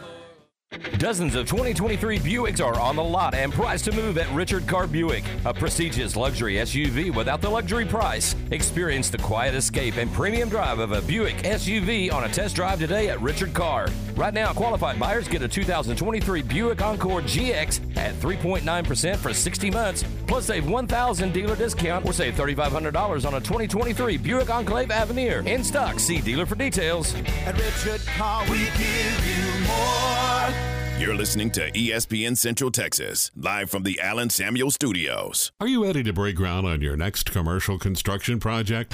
Dozens of 2023 Buicks are on the lot and priced to move at Richard Car Buick, a prestigious luxury SUV without the luxury price. Experience the quiet escape and premium drive of a Buick SUV on a test drive today at Richard Car. Right now, qualified buyers get a 2023 Buick Encore GX at 3.9% for 60 months, plus save 1,000 dealer discount or save $3,500 on a 2023 Buick Enclave Avenir. In stock, see dealer for details. At Richard Car, we give you more. You're listening to ESPN Central Texas, live from the Allen Samuel Studios. Are you ready to break ground on your next commercial construction project?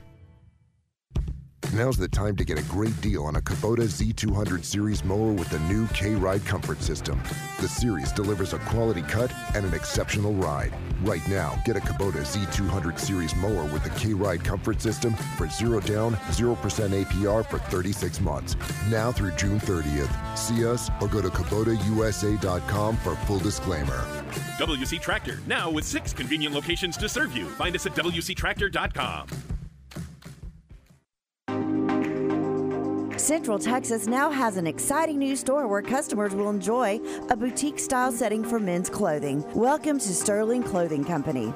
Now's the time to get a great deal on a Kubota Z200 Series mower with the new K-Ride Comfort System. The Series delivers a quality cut and an exceptional ride. Right now, get a Kubota Z200 Series mower with the K-Ride Comfort System for zero down, 0% APR for 36 months. Now through June 30th. See us or go to KubotaUSA.com for full disclaimer. WC Tractor, now with six convenient locations to serve you. Find us at WCTractor.com. Central Texas now has an exciting new store where customers will enjoy a boutique style setting for men's clothing. Welcome to Sterling Clothing Company.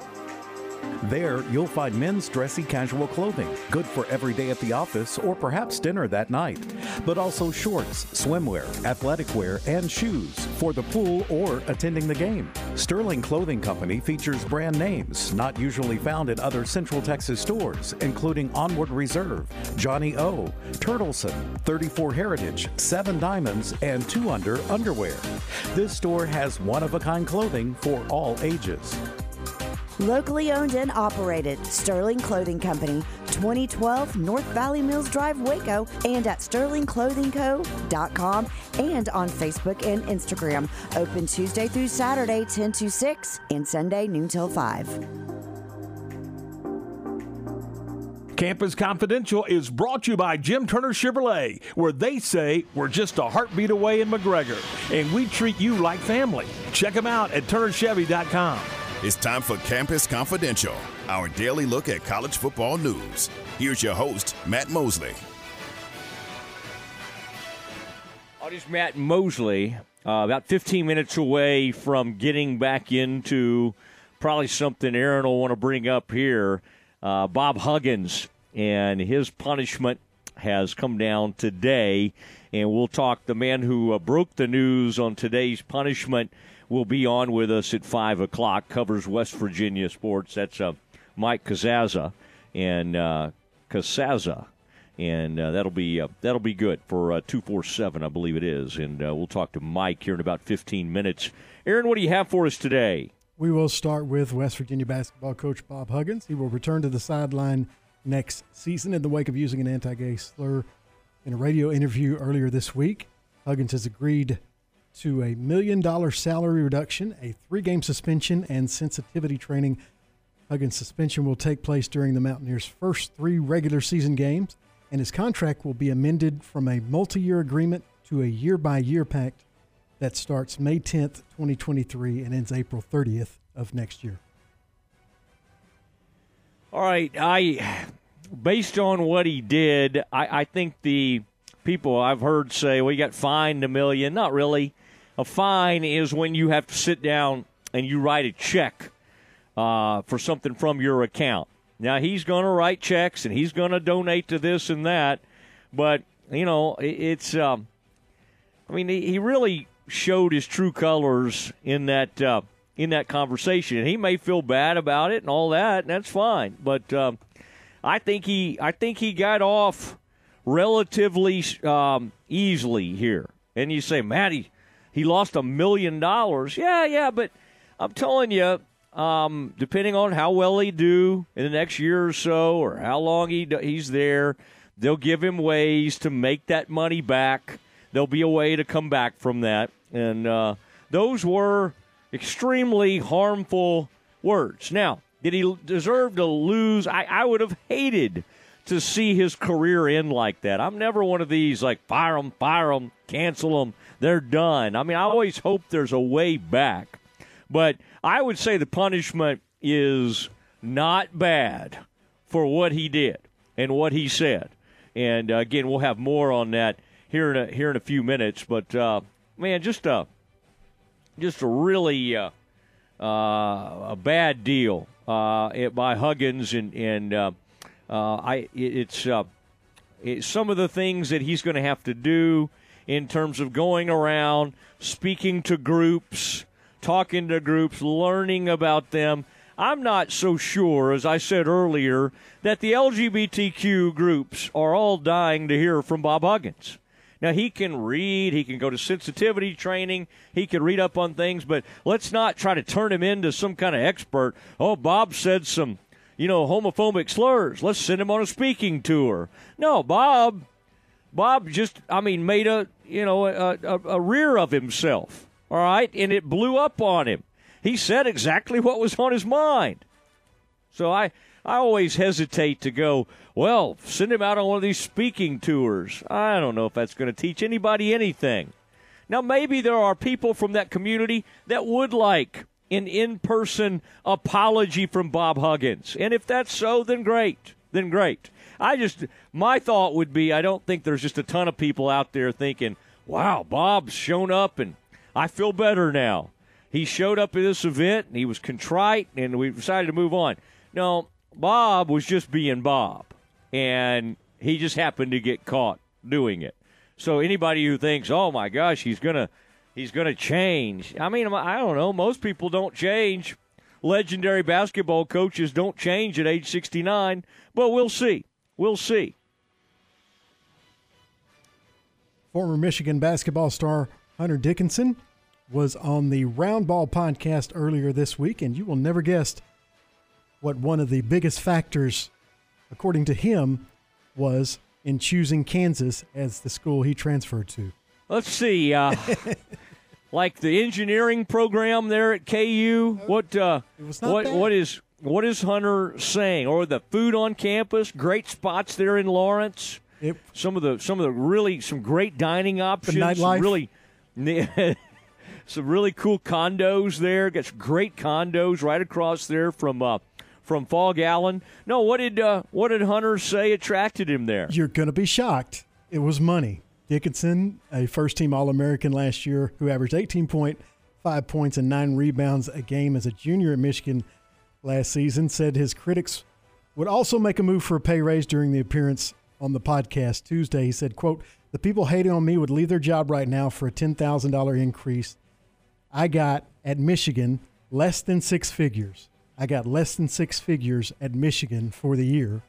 There, you'll find men's dressy casual clothing, good for every day at the office or perhaps dinner that night, but also shorts, swimwear, athletic wear, and shoes for the pool or attending the game. Sterling Clothing Company features brand names not usually found in other Central Texas stores, including Onward Reserve, johnnie-O, Turtleson, 34 Heritage, 7 Diamonds, and 2 Under Underwear. This store has one of a kind clothing for all ages. Locally owned and operated, Sterling Clothing Company, 2012 North Valley Mills Drive, Waco, and at sterlingclothingco.com and on Facebook and Instagram. Open Tuesday through Saturday, 10 to 6, and Sunday, noon till 5. Campus Confidential is brought to you by Jim Turner Chevrolet, where they say we're just a heartbeat away in McGregor, and we treat you like family. Check them out at turnerchevy.com. It's time for Campus Confidential, our daily look at college football news. Here's your host, Matt Mosley. Oh, Matt Mosley, uh, about 15 minutes away from getting back into probably something Aaron will want to bring up here. Uh, Bob Huggins and his punishment has come down today. and we'll talk. The man who uh, broke the news on today's punishment will be on with us at five o'clock. Covers West Virginia sports. That's uh, Mike Casazza and uh, Casazza, and uh, that'll be uh, that'll be good for uh, two four seven, I believe it is. And uh, we'll talk to Mike here in about fifteen minutes. Aaron, what do you have for us today? We will start with West Virginia basketball coach Bob Huggins. He will return to the sideline next season in the wake of using an anti-gay slur in a radio interview earlier this week. Huggins has agreed to a million dollar salary reduction, a three game suspension, and sensitivity training. Huggins' suspension will take place during the Mountaineers' first three regular season games, and his contract will be amended from a multi year agreement to a year by year pact that starts May 10th, 2023, and ends April 30th of next year. All right. I, based on what he did, I, I think the people I've heard say, well, you got fined a million. Not really. A fine is when you have to sit down and you write a check uh, for something from your account. Now, he's going to write checks and he's going to donate to this and that, but, you know, it's, um, I mean, he, really showed his true colors in that. Uh, in that conversation, and he may feel bad about it and all that, and that's fine. But um, I think he, I think he got off relatively um, easily here. And you say, Matty, he lost a million dollars. Yeah, yeah, but I'm telling you, um, depending on how well he do in the next year or so, or how long he he's there, they'll give him ways to make that money back. There'll be a way to come back from that, and uh, those were extremely harmful words. Now, did he deserve to lose? I, I would have hated to see his career end like that. I'm never one of these like fire them, fire them, cancel them, they're done. I mean, I always hope there's a way back. But I would say the punishment is not bad for what he did and what he said. And uh, again, we'll have more on that here in a, here in a few minutes. But uh, man, just a just a really uh, uh a bad deal uh, by Huggins and and uh, I it's it's some of the things that he's going to have to do in terms of going around, speaking to groups, talking to groups, learning about them. I'm not so sure, as I said earlier, that the LGBTQ groups are all dying to hear from Bob Huggins. Now, he can read, he can go to sensitivity training, he can read up on things, but let's not try to turn him into some kind of expert. Oh, Bob said some, you know, homophobic slurs. Let's send him on a speaking tour. No, Bob Bob just, I mean, made a you know a, a, a, rear of himself. All right, and it blew up on him. He said exactly what was on his mind. So I I always hesitate to go. Well, send him out on one of these speaking tours. I don't know if that's going to teach anybody anything. Now, maybe there are people from that community that would like an in person apology from Bob Huggins. And if that's so, then great. Then great. I just my thought would be I don't think there's just a ton of people out there thinking, "Wow, Bob's shown up and I feel better now." He showed up at this event and he was contrite and we decided to move on. No, Bob was just being Bob and he just happened to get caught doing it. So anybody who thinks, "Oh my gosh, he's going to he's going to change." I mean, I don't know, most people don't change. Legendary basketball coaches don't change at age 69, but we'll see. We'll see. Former Michigan basketball star Hunter Dickinson was on the Round Ball podcast earlier this week, and you will never guess what one of the biggest factors, according to him, was in choosing Kansas as the school he transferred to. Let's see. Uh, like the engineering program there at KU. What uh, what bad. what is what is Hunter saying? Or the food on campus, great spots there in Lawrence. It, some of the some of the really some great dining options. Nightlife. Really, some really cool condos there. Got some great condos right across there from uh, from Phog Allen. No, what did uh, what did Hunter say attracted him there? You're going to be shocked. It was money. Dickinson, a first team All American last year, who averaged 18.5 points and nine rebounds a game as a junior at Michigan last season, said his critics would also make a move for a pay raise during the appearance on the podcast Tuesday. He said, quote, the people hating on me would leave their job right now for a $10,000 increase. I got at Michigan less than six figures. I got less than six figures at Michigan for the year,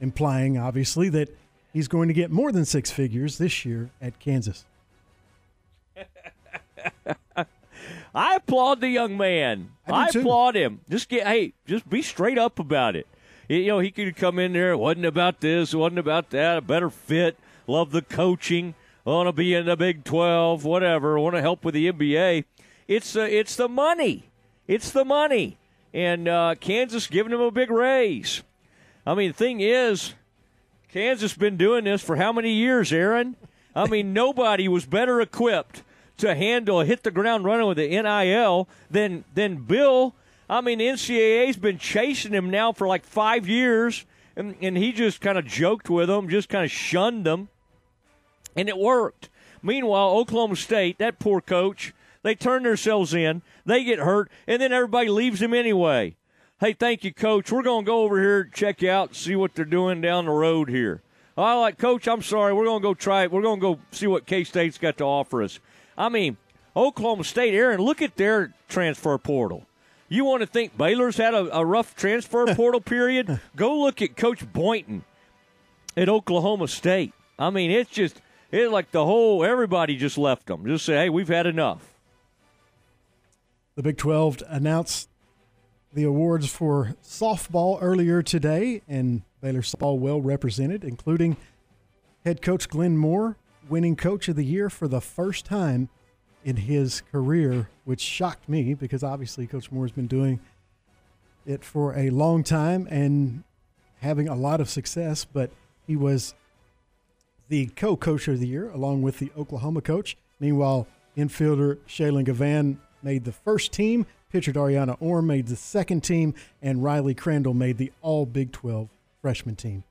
implying obviously that he's going to get more than six figures this year at Kansas. I applaud the young man. I, I applaud him. Just get hey, just be straight up about it. You know, he could come in there. It wasn't about this. It wasn't about that. A better fit. Love the coaching. Want to be in the Big Twelve. Whatever. Want to help with the NBA. It's uh, it's the money. It's the money. And uh, Kansas giving him a big raise. I mean, the thing is, Kansas been doing this for how many years, Aaron? I mean, nobody was better equipped to handle hit the ground running with the NIL than than Bill. I mean, NCAA's been chasing him now for like five years, and, and he just kind of joked with them, just kind of shunned them, and it worked. Meanwhile, Oklahoma State, that poor coach, they turn themselves in, they get hurt, and then everybody leaves him anyway. Hey, thank you, coach. We're going to go over here, check you out, see what they're doing down the road here. I like, coach, I'm sorry. We're going to go try it. We're going to go see what K State's got to offer us. I mean, Oklahoma State, Aaron, look at their transfer portal. You want to think Baylor's had a, a rough transfer portal period? Go look at Coach Boynton at Oklahoma State. I mean, it's just it's like the whole everybody just left them. Just say, hey, we've had enough. The Big 12 announced the awards for softball earlier today, and Baylor softball well represented, including head coach Glenn Moore winning coach of the year for the first time in his career, which shocked me because obviously Coach Moore has been doing it for a long time and having a lot of success, but he was the co coach of the year along with the Oklahoma coach. Meanwhile, infielder Shaylin Gavan made the first team, pitcher Dariana Orr made the second team, and Riley Crandall made the all Big 12 freshman team.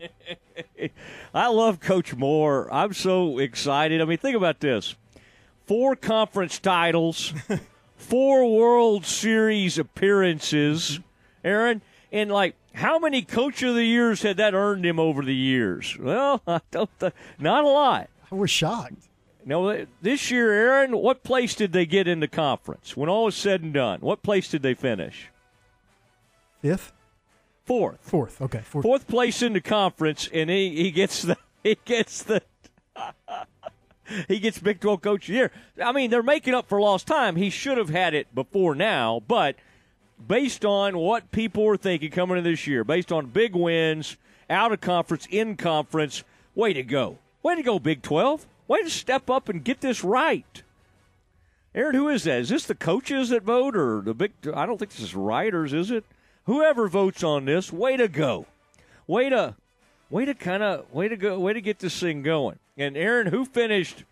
I love Coach Moore. I'm so excited. I mean, think about this four conference titles, four World Series appearances, Aaron, and like how many Coach of the Years had that earned him over the years? Well, I don't. Th- not a lot. I was shocked. No, this year, Aaron, what place did they get in the conference when all was said and done? What place did they finish? Fifth. Fourth. Fourth. Okay. Fourth, Fourth place in the conference, and he, he gets the he gets the he gets Big 12 Coach of the Year. I mean, they're making up for lost time. He should have had it before now, but based on what people were thinking coming into this year, based on big wins, out of conference, in conference, way to go. Way to go, Big 12. Way to step up and get this right. Aaron, who is that? Is this the coaches that vote or the big? I don't think this is writers, is it? Whoever votes on this, way to go. Way to, way to kind of, way to go, way to get this thing going. And Aaron, who finished,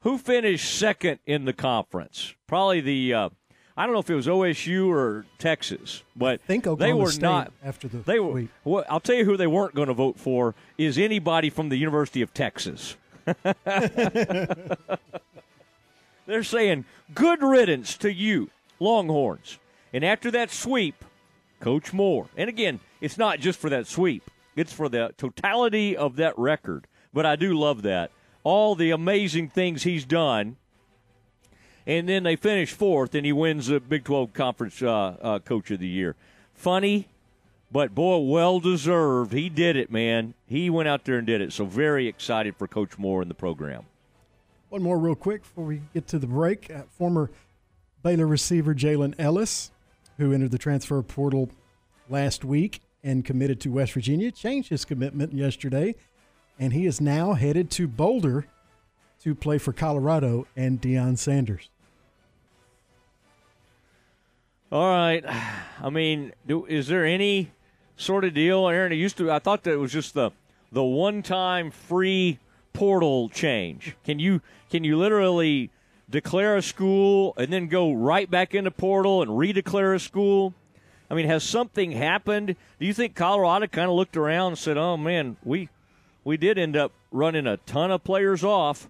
who finished second in the conference? Probably the, uh, I don't know if it was OSU or Texas, but I think Oklahoma they were State not after the they were. Well, I'll tell you who they weren't going to vote for is anybody from the University of Texas. They're saying good riddance to you, Longhorns. And after that sweep, Coach Moore. And again, it's not just for that sweep; it's for the totality of that record. But I do love that all the amazing things he's done. And then they finish fourth, and he wins the Big 12 Conference uh, uh, Coach of the Year. Funny, but boy, well deserved. He did it, man. He went out there and did it. So very excited for Coach Moore and the program. One more, real quick, before we get to the break. Uh, former Baylor receiver Jalen Ellis, who entered the transfer portal last week and committed to West Virginia, changed his commitment yesterday, and he is now headed to Boulder to play for Colorado and Deion Sanders. All right. I mean, do, is there any sort of deal, Aaron? It used to. I thought that it was just the the one time free portal change. Can you can you literally declare a school and then go right back into portal and redeclare a school? I mean, has something happened? Do you think Colorado kind of looked around and said, "Oh man, we we did end up running a ton of players off."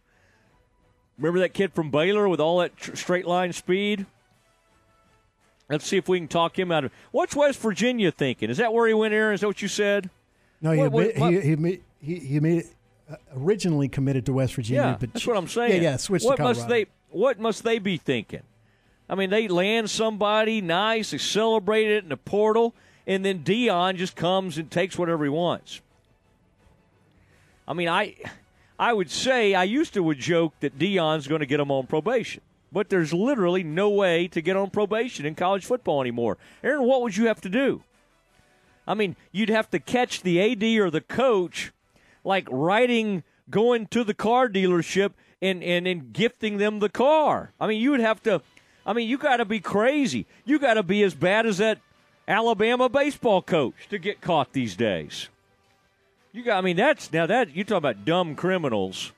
Remember that kid from Baylor with all that tr- straight line speed? Let's see if we can talk him out of. it. What's West Virginia thinking? Is that where he went, Aaron? Is that what you said? No, he What- what- he, he he, he made uh, originally committed to West Virginia. Yeah, but that's what I'm saying. Yeah, yeah, switched what to Colorado. must they What must they be thinking? I mean, they land somebody nice, they celebrate it in the portal, and then Deion just comes and takes whatever he wants. I mean, I I would say I used to would joke that Deion's going to get him on probation, but there's literally no way to get on probation in college football anymore. Aaron, what would you have to do? I mean, you'd have to catch the AD or the coach like riding, going to the car dealership and, and, and gifting them the car. I mean, you would have to, I mean, you got to be crazy. You got to be as bad as that Alabama baseball coach to get caught these days. You got, I mean, that's now that you talk about dumb criminals.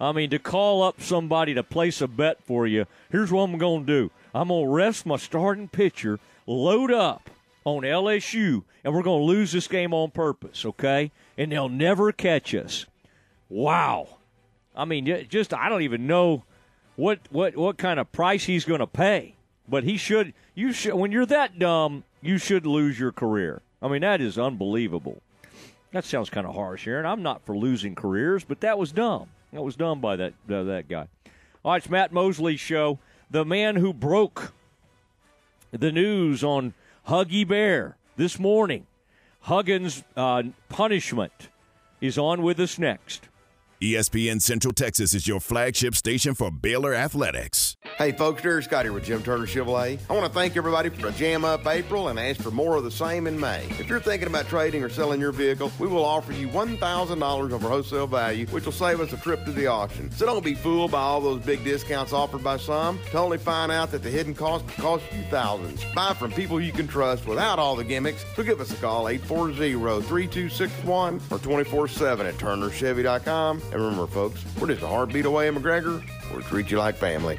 I mean, to call up somebody to place a bet for you. Here's what I'm going to do. I'm going to rest my starting pitcher, load up on LSU, and we're going to lose this game on purpose, okay? And they'll never catch us. Wow. I mean, just I don't even know what what what kind of price he's going to pay, but he should. You should when you're that dumb, you should lose your career. I mean, that is unbelievable. That sounds kind of harsh, Aaron. I'm not for losing careers, but that was dumb. That was done by that uh, that guy. All right, it's Matt Mosley's show. The man who broke the news on Huggy Bear this morning. Huggins' uh, punishment is on with us next. ESPN Central Texas is your flagship station for Baylor Athletics. Hey folks, Derek Scott here with Jim Turner Chevrolet. I want to thank everybody for a jam up April and ask for more of the same in May. If you're thinking about trading or selling your vehicle, we will offer you $1,000 over wholesale value, which will save us a trip to the auction. So don't be fooled by all those big discounts offered by some to only find out that the hidden cost cost you thousands. Buy from people you can trust without all the gimmicks. So give us a call 840-3261 or 24-7 at turnerchevy.com. And remember, folks, we're just a heartbeat away in McGregor. We'll treat you like family.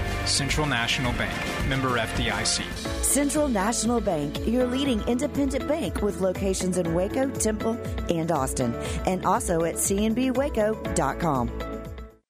Central National Bank. Member FDIC. Central National Bank, your leading independent bank with locations in Waco, Temple, and Austin, and also at cnbwaco.com.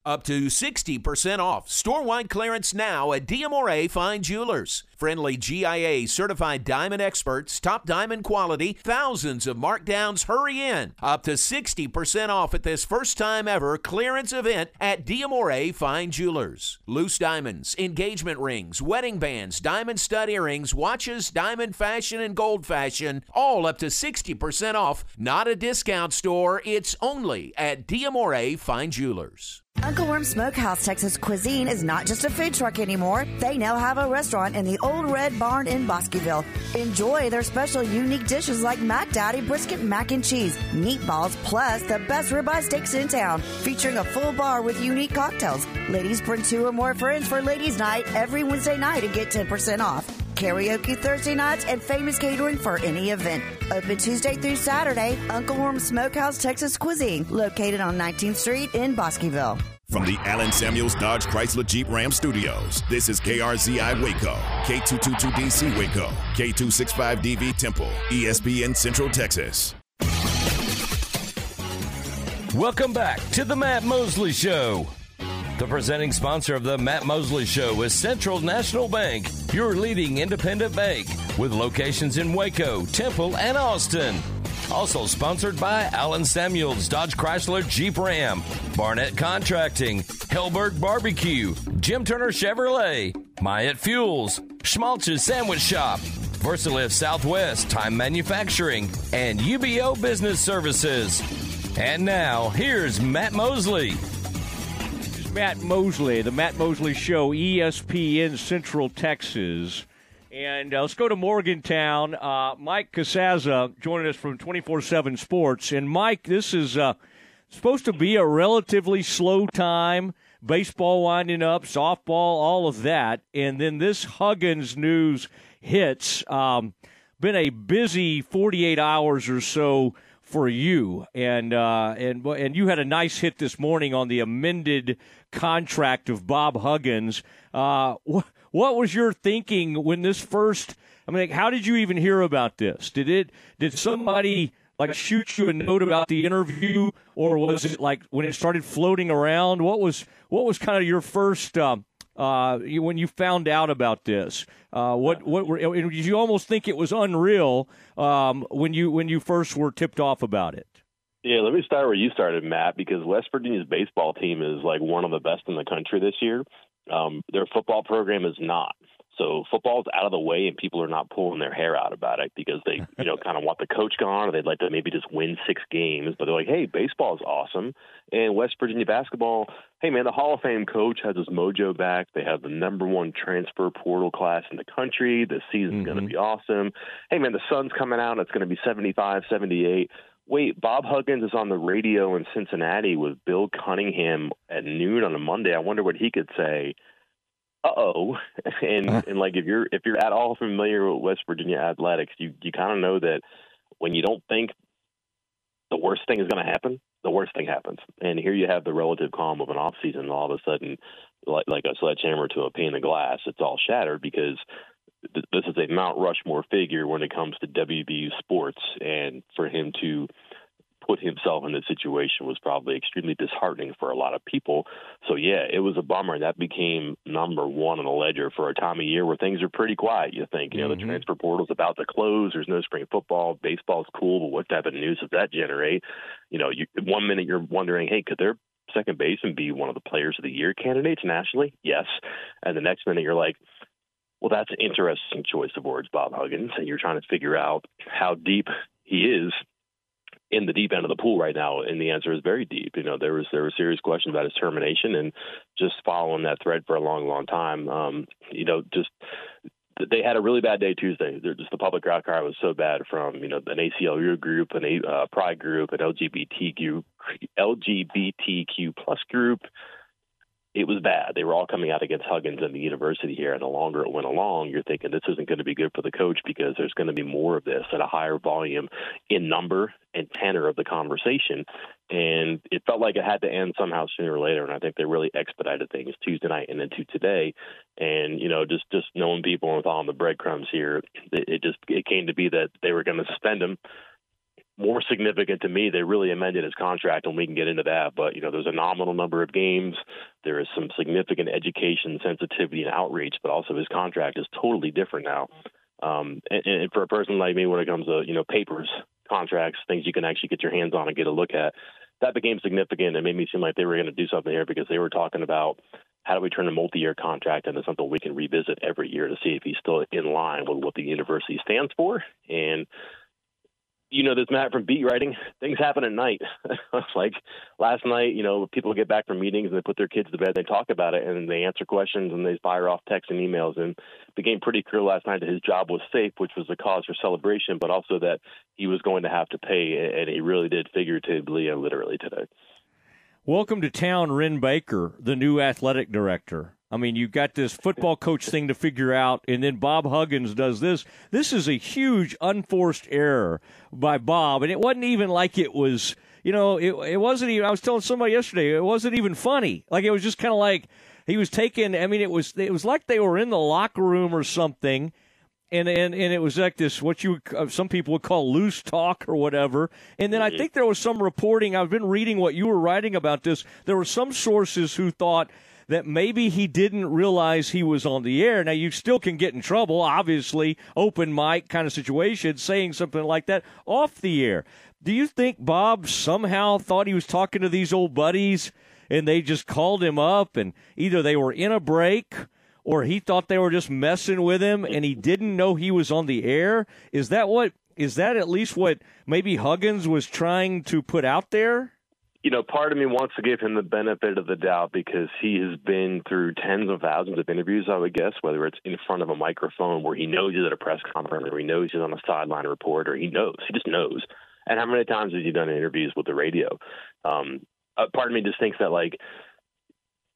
Up to 60% off. Store-wide clearance now at DMRA Fine Jewelers. Friendly GIA certified diamond experts, top diamond quality, thousands of markdowns. Hurry in. Up to 60% off at this first time ever clearance event at DMRA Fine Jewelers. Loose diamonds, engagement rings, wedding bands, diamond stud earrings, watches, diamond fashion, and gold fashion, all up to 60% off. Not a discount store, it's only at DMRA Fine Jewelers. Uncle Worm Smokehouse Texas Cuisine is not just a food truck anymore. They now have a restaurant in the Old Red Barn in Bosqueville. Enjoy their special unique dishes like Mac Daddy brisket mac and cheese, meatballs, plus the best ribeye steaks in town, featuring a full bar with unique cocktails. Ladies bring two or more friends for ladies' night every Wednesday night and get 10% off karaoke Thursday nights, and famous catering for any event. Open Tuesday through Saturday, Uncle Worm Smokehouse Texas Cuisine, located on 19th Street in Bosqueville. From the Allen Samuels Dodge Chrysler Jeep Ram Studios, this is KRZI Waco, K222DC Waco, K265DV Temple, ESPN Central Texas. Welcome back to the Matt Mosley Show. The presenting sponsor of the Matt Mosley Show is Central National Bank, your leading independent bank with locations in Waco, Temple, and Austin. Also sponsored by Allen Samuels, Dodge Chrysler Jeep Ram, Barnett Contracting, Helberg Barbecue, Jim Turner Chevrolet, Myatt Fuels, Schmaltz's Sandwich Shop, Versalift Southwest Time Manufacturing, and UBEO Business Services. And now, here's Matt Mosley. Matt Mosley, the Matt Mosley Show, ESPN Central Texas. And uh, let's go to Morgantown. Uh, Mike Casazza joining us from 24 7 Sports. And Mike, this is uh, supposed to be a relatively slow time. Baseball winding up, softball, all of that. And then this Huggins news hits. Um, been a busy 48 hours or so for you, and uh, and and you had a nice hit this morning on the amended contract of Bob Huggins. Uh, wh- what was your thinking when this first? I mean, how did you even hear about this? Did it? Did somebody like shoot you a note about the interview, or was it like when it started floating around? What was what was kind of your first um, uh, when you found out about this? Uh, what what were did you almost think it was unreal um, when you when you first were tipped off about it? Yeah, let me start where you started, Matt, because West Virginia's baseball team is like one of the best in the country this year. Um, their football program is not. So football's out of the way, and people are not pulling their hair out about it because they, you know, kind of want the coach gone, or they'd like to maybe just win six games. But they're like, hey, baseball is awesome, and West Virginia basketball. Hey, man, the Hall of Fame coach has his mojo back. They have the number one transfer portal class in the country. This season's mm-hmm. going to be awesome. Hey, man, the sun's coming out. It's going to be 75, 78 wait, Bob Huggins is on the radio in Cincinnati with Bill Cunningham at noon on a Monday. I wonder what he could say. Uh oh, and and like if you're if you're at all familiar with West Virginia athletics, you you kind of know that when you don't think the worst thing is going to happen, the worst thing happens. And here you have the relative calm of an off season, and all of a sudden, like like a sledgehammer to a pane of glass, it's all shattered because this is a Mount Rushmore figure when it comes to WVU sports, and for him to put himself in this situation was probably extremely disheartening for a lot of people. So yeah, it was a bummer. and That became number one on the ledger for a time of year where things are pretty quiet. You think, you know, mm-hmm. the transfer portal's about to close. There's no spring football. Baseball's cool, but what type of news does that generate? You know, you, one minute you're wondering, hey, could their second baseman be one of the players of the year candidates nationally? Yes. And the next minute you're like, well, that's an interesting choice of words, Bob Huggins. And you're trying to figure out how deep he is in the deep end of the pool right now, and the answer is very deep. You know, there was there were serious questions about his termination, and just following that thread for a long, long time. Um, you know, just they had a really bad day Tuesday. They're just the public outcry was so bad from you know an ACLU group, an a uh, Pride group, an LGBTQ LGBTQ plus group, it was bad. They were all coming out against Huggins and the university here. And the longer it went along, you're thinking this isn't going to be good for the coach because there's going to be more of this at a higher volume in number and tenor of the conversation. And it felt like it had to end somehow sooner or later. And I think they really expedited things Tuesday night and into today. And you know, just just knowing people and following the breadcrumbs here, it, it just it came to be that they were going to suspend him more significant to me, they really amended his contract, and we can get into that. But you know, there's a nominal number of games. There is some significant education, sensitivity, and outreach, but also his contract is totally different now. Um, and, and for a person like me, when it comes to you know papers, contracts, things you can actually get your hands on and get a look at, that became significant. It made me seem like they were going to do something here because they were talking about how do we turn a multi-year contract into something we can revisit every year to see if he's still in line with what the university stands for and you know this Matt from beat writing. Things happen at night. like last night, you know, people get back from meetings and they put their kids to bed. They talk about it and they answer questions and they fire off texts and emails. And it became pretty clear last night that his job was safe, which was a cause for celebration, but also that he was going to have to pay, and he really did figuratively and literally today. Welcome to town, Wren Baker, the new athletic director. I mean, you've got this football coach thing to figure out, and then Bob Huggins does this. This is a huge unforced error by Bob, and it wasn't even like it was, you know, it, it wasn't even, I was telling somebody yesterday, it wasn't even funny. Like, it was just kind of like he was taking, I mean, it was, it was like they were in the locker room or something, and and and it was like this what you uh, some people would call loose talk or whatever. And then I mm-hmm. think there was some reporting. I've been reading what you were writing about this. There were some sources who thought that maybe he didn't realize he was on the air. Now, you still can get in trouble, obviously, open mic kind of situation, saying something like that off the air. Do you think Bob somehow thought he was talking to these old buddies and they just called him up and either they were in a break or he thought they were just messing with him and he didn't know he was on the air? Is that what is that at least what maybe Huggins was trying to put out there? You know, part of me wants to give him the benefit of the doubt because he has been through tens of thousands of interviews, I would guess, whether it's in front of a microphone where he knows he's at a press conference or he knows he's on a sideline report or he knows, he just knows. And how many times has he done interviews with the radio? Um, part of me just thinks that, like,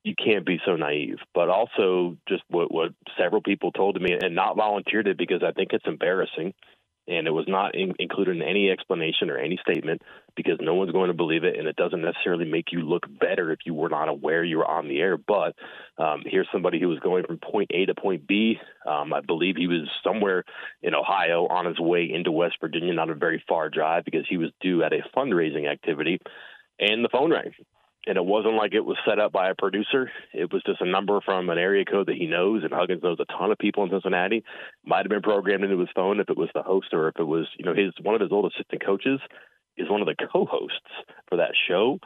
you can't be so naive. But also, just what what several people told to me, and not volunteered it because I think it's embarrassing, and it was not in, included in any explanation or any statement because no one's going to believe it, and it doesn't necessarily make you look better if you were not aware you were on the air. But um, here's somebody who was going from point A to point B. Um, I believe he was somewhere in Ohio on his way into West Virginia, not a very far drive because he was due at a fundraising activity, and the phone rang and it wasn't like it was set up by a producer. It was just a number from an area code that he knows, and Huggins knows a ton of people in Cincinnati. Might have been programmed into his phone if it was the host or if it was, you know, his one of his old assistant coaches is one of the co-hosts for that show.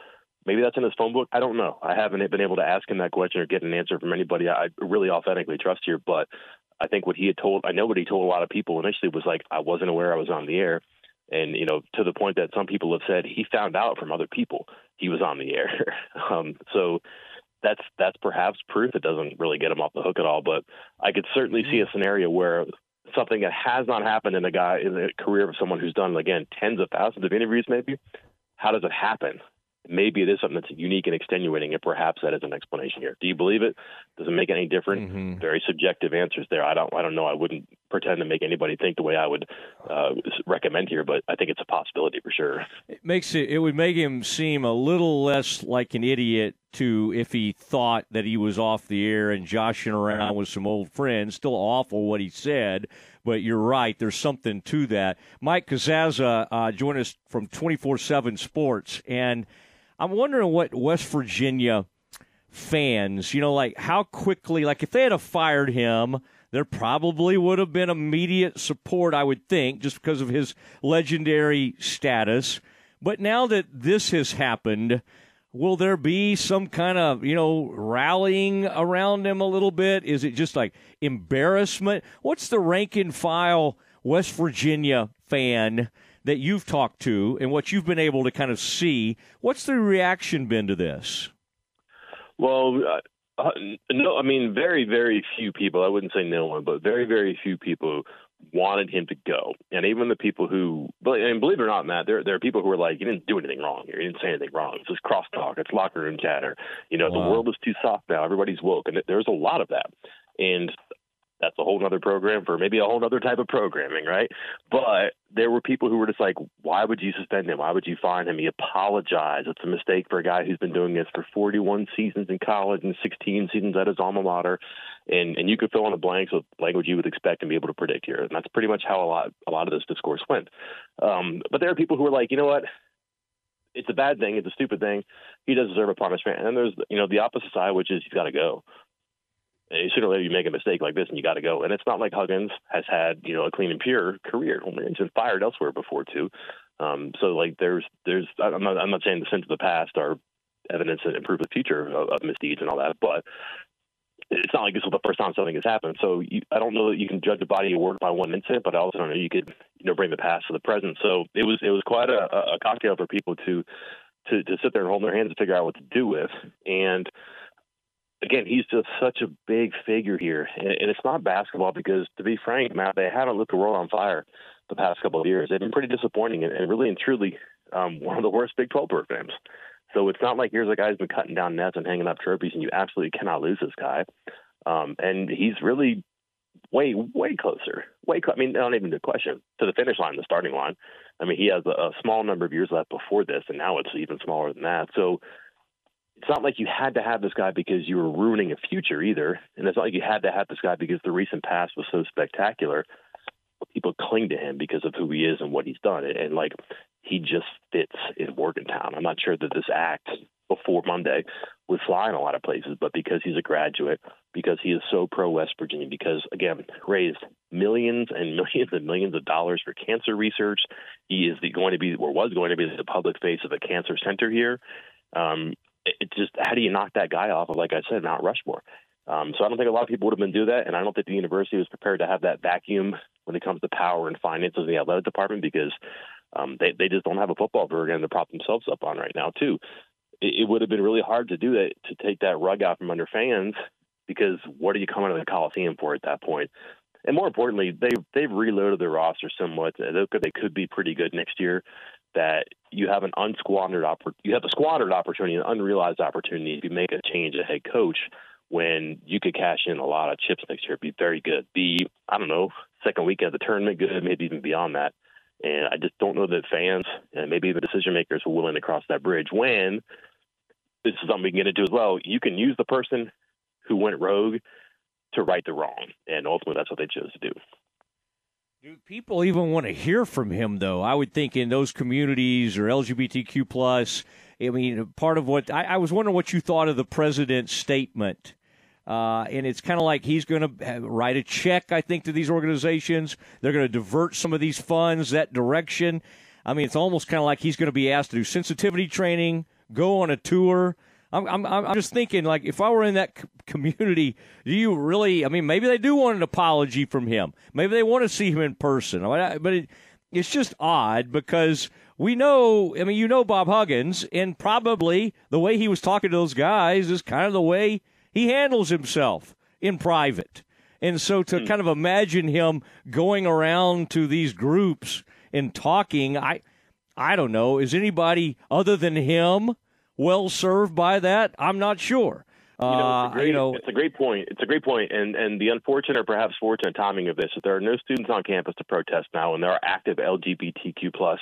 Maybe that's in his phone book. I don't know. I haven't been able to ask him that question or get an answer from anybody I really authentically trust here. But I think what he had told, I know what he told a lot of people initially was like, I wasn't aware I was on the air. And, you know, to the point that some people have said he found out from other people he was on the air. um, so that's that's perhaps proof. It doesn't really get him off the hook at all, but I could certainly see a mm-hmm. scenario where something that has not happened in a guy in the career of someone who's done again tens of thousands of interviews, maybe. How does it happen? maybe it is something that's unique and extenuating, and perhaps that is an explanation here. Do you believe it? Does it make any difference? Mm-hmm. Very subjective answers there. I don't. I don't know. I wouldn't pretend to make anybody think the way I would uh, recommend here, but I think it's a possibility for sure. It makes it. It would make him seem a little less like an idiot to if he thought that he was off the air and joshing around with some old friends. Still awful what he said, but you're right. There's something to that. Mike Casazza uh, joined us from 24 7 Sports, and I'm wondering what West Virginia fans, you know, like how quickly, like if they had fired him, there probably would have been immediate support, I would think, just because of his legendary status. But now that this has happened, will there be some kind of, you know, rallying around him a little bit? Is it just like embarrassment? What's the rank and file West Virginia fan that you've talked to and what you've been able to kind of see, what's the reaction been to this? Well, uh, uh, no, I mean, very, very few people, I wouldn't say no one, but very, very few people wanted him to go. And even the people who, and believe it or not, Matt, there, there are people who are like, you didn't do anything wrong here. You didn't say anything wrong. It's just crosstalk. It's locker room chatter. You know, wow. the world is too soft now. Everybody's woke. And there's a lot of that. And that's a whole other program for maybe a whole other type of programming, right? But there were people who were just like, why would you suspend him? Why would you fine him? He apologized. It's a mistake for a guy who's been doing this for 41 seasons in college and 16 seasons at his alma mater. And, and you could fill in the blanks with language you would expect and be able to predict here. And that's pretty much how a lot, a lot of this discourse went. Um, but there are people who are like, you know what? It's a bad thing. It's a stupid thing. He does deserve a punishment. And then there's, you know, the opposite side, which is he's got to go sooner or later you make a mistake like this and you got to go. And it's not like Huggins has had you know a clean and pure career. He's been fired elsewhere before too. Um, so like there's there's I'm not I'm not saying the sins of the past are evidence that improve the future of, of misdeeds and all that, but it's not like this is the first time something has happened. So you, I don't know that you can judge a body of work by one incident, but I also don't know you could you know bring the past to the present. So it was it was quite a, a cocktail for people to to to sit there and hold their hands and figure out what to do with. And again, he's just such a big figure here, and, it's not basketball because, to be frank, Matt, they haven't lit the world on fire the past couple of years. They've been pretty disappointing and, and really and truly um, one of the worst Big 12 programs. So it's not like here's a guy who's been cutting down nets and hanging up trophies, and you absolutely cannot lose this guy. Um, and he's really way, way closer. Way, cl- I mean, not even the question to the finish line, the starting line. I mean, he has a, a small number of years left before this, and now it's even smaller than that. So it's not like you had to have this guy because you were ruining a future either. And it's not like you had to have this guy because the recent past was so spectacular. people cling to him because of who he is and what he's done. And like he just fits in Morgantown. I'm not sure that this act before Monday would fly in a lot of places, but because he's a graduate, because he is so pro West Virginia, because again raised millions and millions and millions of dollars for cancer research, he is the, going to be or was going to be the public face of a cancer center here. Um, it, just how do you knock that guy off of like I said Mount Rushmore? Um, so I don't think a lot of people would have been do that, and I don't think the university was prepared to have that vacuum when it comes to power and finances in the athletic department because um, they they just don't have a football program to prop themselves up on right now. Too, it, it would have been really hard to do that to take that rug out from under fans because what are you coming to the Coliseum for at that point? And more importantly, they they've reloaded their roster somewhat. They could, they could be pretty good next year. That you have an unsquandered oppor- you have a squandered opportunity, an unrealized opportunity if you make a change at head coach when you could cash in a lot of chips next year, be very good. Be I don't know, second weekend of the tournament, good, maybe even beyond that. And I just don't know that fans and maybe even decision makers are willing to cross that bridge when this is something we can get into as well. You can use the person who went rogue to right the wrong, and ultimately that's what they chose to do. Do people even want to hear from him, though? I would think in those communities or LGBTQ plus. I mean, part of what I, I was wondering what you thought of the president's statement uh, and it's kind of like he's going to write a check, I think, to these organizations. They're going to divert some of these funds that direction. I mean, it's almost kind of like he's going to be asked to do sensitivity training, go on a tour. I'm, I'm, I'm just thinking, like, if I were in that community, do you really? I mean, maybe they do want an apology from him. Maybe they want to see him in person. But it, it's just odd because we know. I mean, you know Bob Huggins, and probably the way he was talking to those guys is kind of the way he handles himself in private. And so to hmm. kind of imagine him going around to these groups and talking, I I don't know, is anybody other than him well served by that? I'm not sure. You know, it's a, uh, great, you know, it's a great point. It's a great point, and and the unfortunate or perhaps fortunate timing of this is there are no students on campus to protest now, and there are active LGBTQ plus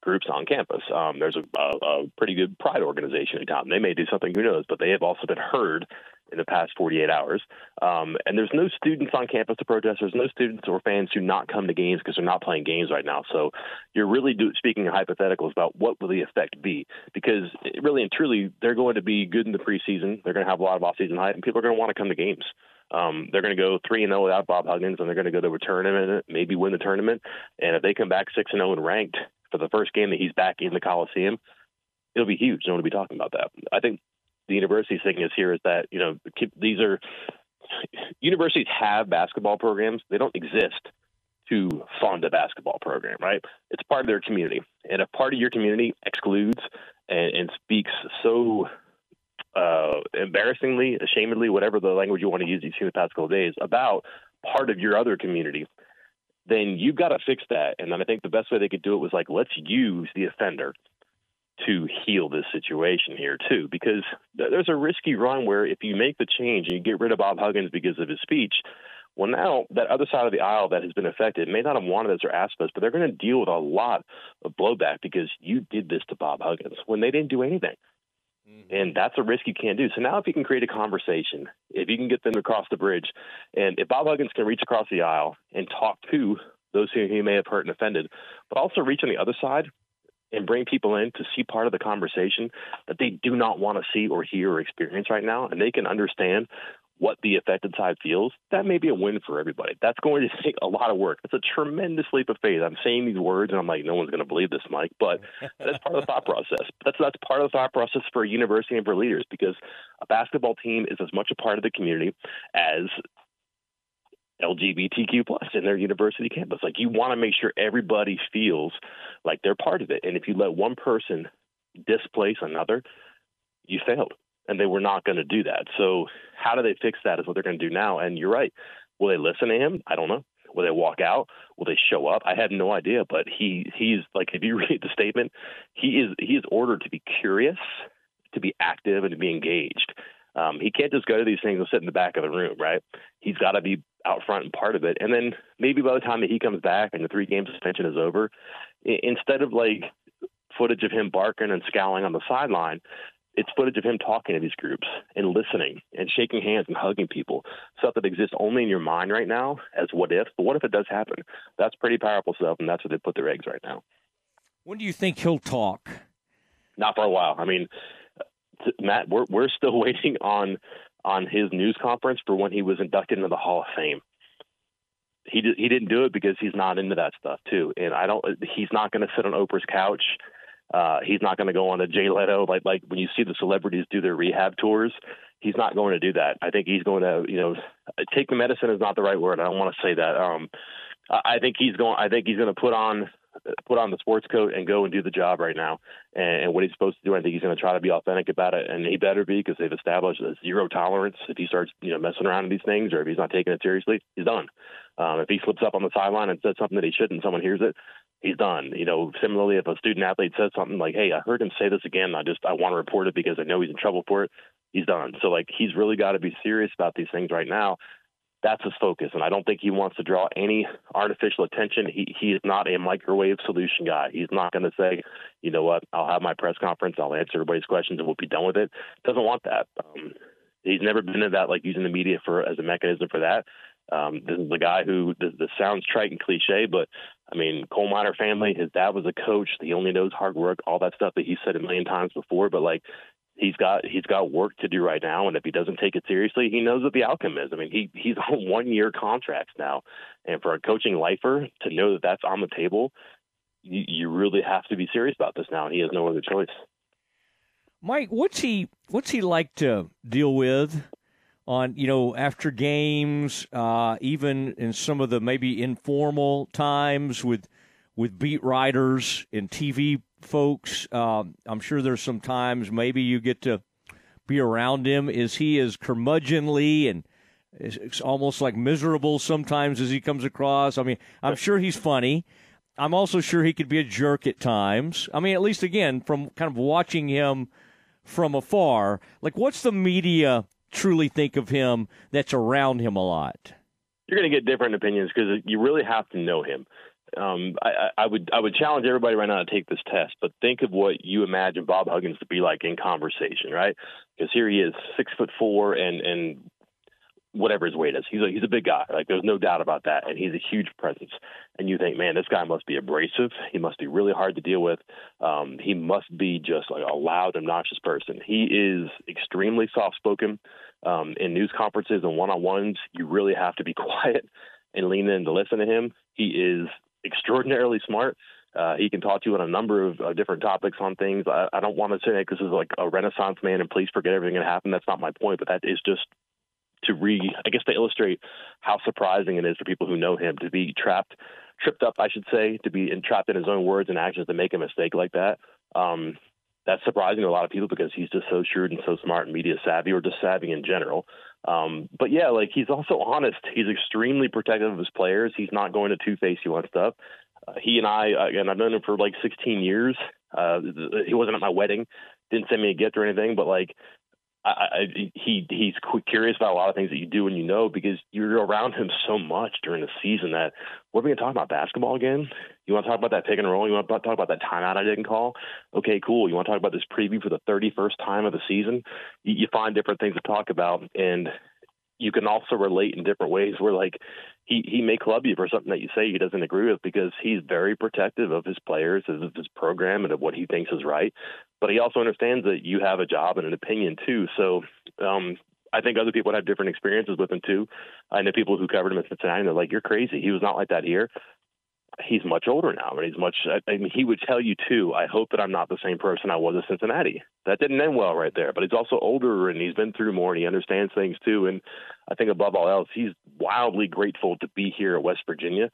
groups on campus. Um, there's a, a, a pretty good pride organization in town. They may do something, who knows? But they have also been heard in the past 48 hours. Um, and there's no students on campus to protest. There's no students or fans who not come to games because they're not playing games right now. So you're really do, speaking in hypotheticals about what will the effect be because really and truly they're going to be good in the preseason. They're going to have a lot of off-season hype, and people are going to want to come to games. Um, they're going to go three and zero oh without Bob Huggins, and they're going to go to a tournament, maybe win the tournament. And if they come back six and zero oh and ranked for the first game that he's back in the Coliseum, it'll be huge. No one will be talking about that. I think the university thing is here is that you know these are universities have basketball programs. They don't exist to fund a basketball program, right? It's part of their community, and if part of your community excludes and, and speaks so uh, embarrassingly, ashamedly, whatever the language you want to use these the past couple days about part of your other community, then you've got to fix that. And then I think the best way they could do it was like, let's use the offender to heal this situation here too, because there's a risky run where if you make the change and you get rid of Bob Huggins because of his speech, well, now that other side of the aisle that has been affected may not have wanted this or asked us, but they're going to deal with a lot of blowback because you did this to Bob Huggins when they didn't do anything. Mm-hmm. And that's a risk you can't do. So now, if you can create a conversation, if you can get them across the bridge, and if Bob Huggins can reach across the aisle and talk to those who he may have hurt and offended, but also reach on the other side and bring people in to see part of the conversation that they do not want to see or hear or experience right now, and they can understand what the affected side feels, that may be a win for everybody. That's going to take a lot of work. It's a tremendous leap of faith. I'm saying these words, and I'm like, no one's going to believe this, Mike, but that's part of the thought process. That's that's part of the thought process for a university and for leaders because a basketball team is as much a part of the community as LGBTQ plus in their university campus. Like you want to make sure everybody feels like they're part of it. And if you let one person displace another, you failed. And they were not going to do that. So how do they fix that is what they're going to do now. And you're right. Will they listen to him? I don't know. Will they walk out? Will they show up? I have no idea. But he he's like if you read the statement, he is he is ordered to be curious, to be active, and to be engaged. Um, he can't just go to these things and sit in the back of the room, right? He's got to be out front and part of it. And then maybe by the time that he comes back and the three game suspension is over, instead of like footage of him barking and scowling on the sideline, It's footage of him talking to these groups and listening and shaking hands and hugging people. Stuff that exists only in your mind right now as what if. But what if it does happen? That's pretty powerful stuff, and that's where they put their eggs right now. When do you think he'll talk? Not for a while. I mean, Matt, we're we're still waiting on on his news conference for when he was inducted into the Hall of Fame he he didn't do it because he's not into that stuff too. And I don't. He's not going to sit on Oprah's couch. Uh, he's not going to go on a Jay Leno like like when you see the celebrities do their rehab tours. He's not going to do that. I think he's going to you know take the medicine is not the right word. I don't want to say that. Um, I think he's going. I think he's going to put on put on the sports coat and go and do the job right now. And, and what he's supposed to do, I think he's going to try to be authentic about it, and he better be because they've established a zero tolerance. If he starts, you know, messing around with these things, or if he's not taking it seriously, he's done. Um, if he slips up on the sideline and says something that he shouldn't, someone hears it, he's done. You know, similarly, if a student athlete says something like, "Hey, I heard him say this again. I just I want to report it because I know he's in trouble for it," he's done. So like he's really got to be serious about these things right now. That's his focus, and I don't think he wants to draw any artificial attention. He he is not a microwave solution guy. He's not going to say, you know what, I'll have my press conference, I'll answer everybody's questions, and we'll be done with it. Doesn't want that. Um, he's never been in that like using the media for as a mechanism for that. Um, this is a guy who this, this sounds trite and cliche, but I mean, coal miner family. His dad was a coach. He only knows hard work, all that stuff that he said a million times before. But like, he's got he's got work to do right now, and if he doesn't take it seriously, he knows what the outcome is. I mean, he he's on one year contracts now, and for a coaching lifer to know that that's on the table, you, you really have to be serious about this now, and he has no other choice. Mike, what's he what's he like to deal with? on you know after games, uh, even in some of the maybe informal times with with beat writers and TV folks. Um, I'm sure there's some times maybe you get to be around him. Is he as curmudgeonly and it's almost like miserable sometimes as he comes across? I mean, I'm sure he's funny. I'm also sure he could be a jerk at times. I mean, at least again from kind of watching him from afar. Like, what's the media truly think of him that's around him a lot? You're going to get different opinions because you really have to know him. Um, I, I, would I would challenge everybody right now to take this test, but think of what you imagine Bob Huggins to be like in conversation, right? Because here he is, six foot four, and and whatever his weight is. He's a, he's a big guy. Like there's no doubt about that, and he's a huge presence. And you think, man, this guy must be abrasive. He must be really hard to deal with. Um, he must be just like a loud, obnoxious person. He is extremely soft spoken. Um, in news conferences and one on ones, you really have to be quiet and lean in to listen to him. He is extraordinarily smart. Uh, he can talk to you on a number of uh, different topics on things. I, I don't want to say because he's like a renaissance man and please forget everything that happened. That's not my point, but that is just to re, I guess, to illustrate how surprising it is for people who know him to be trapped, tripped up, I should say, to be entrapped in his own words and actions to make a mistake like that. Um, that's surprising to a lot of people because he's just so shrewd and so smart and media savvy or just savvy in general. Um, but yeah, like he's also honest. He's extremely protective of his players. He's not going to two face you on stuff. Uh, he and I, and I've known him for like 16 years. Uh, he wasn't at my wedding, didn't send me a gift or anything, but like I, I, he he's curious about a lot of things that you do and you know because you're around him so much during the season that are going to talk about basketball again? You want to talk about that pick and roll? You want to talk about that timeout I didn't call? Okay, cool. You want to talk about this preview for the 31st time of the season? You, you find different things to talk about, and you can also relate in different ways. Where like he he may club you for something that you say he doesn't agree with because he's very protective of his players, of his program, and of what he thinks is right. But he also understands that you have a job and an opinion too. So um, I think other people have different experiences with him too. I know people who covered him in Cincinnati. And they're like, "You're crazy. He was not like that here." He's much older now, and he's much. I mean, he would tell you too. I hope that I'm not the same person I was at Cincinnati. That didn't end well right there. But he's also older, and he's been through more, and he understands things too. And I think above all else, he's wildly grateful to be here at West Virginia.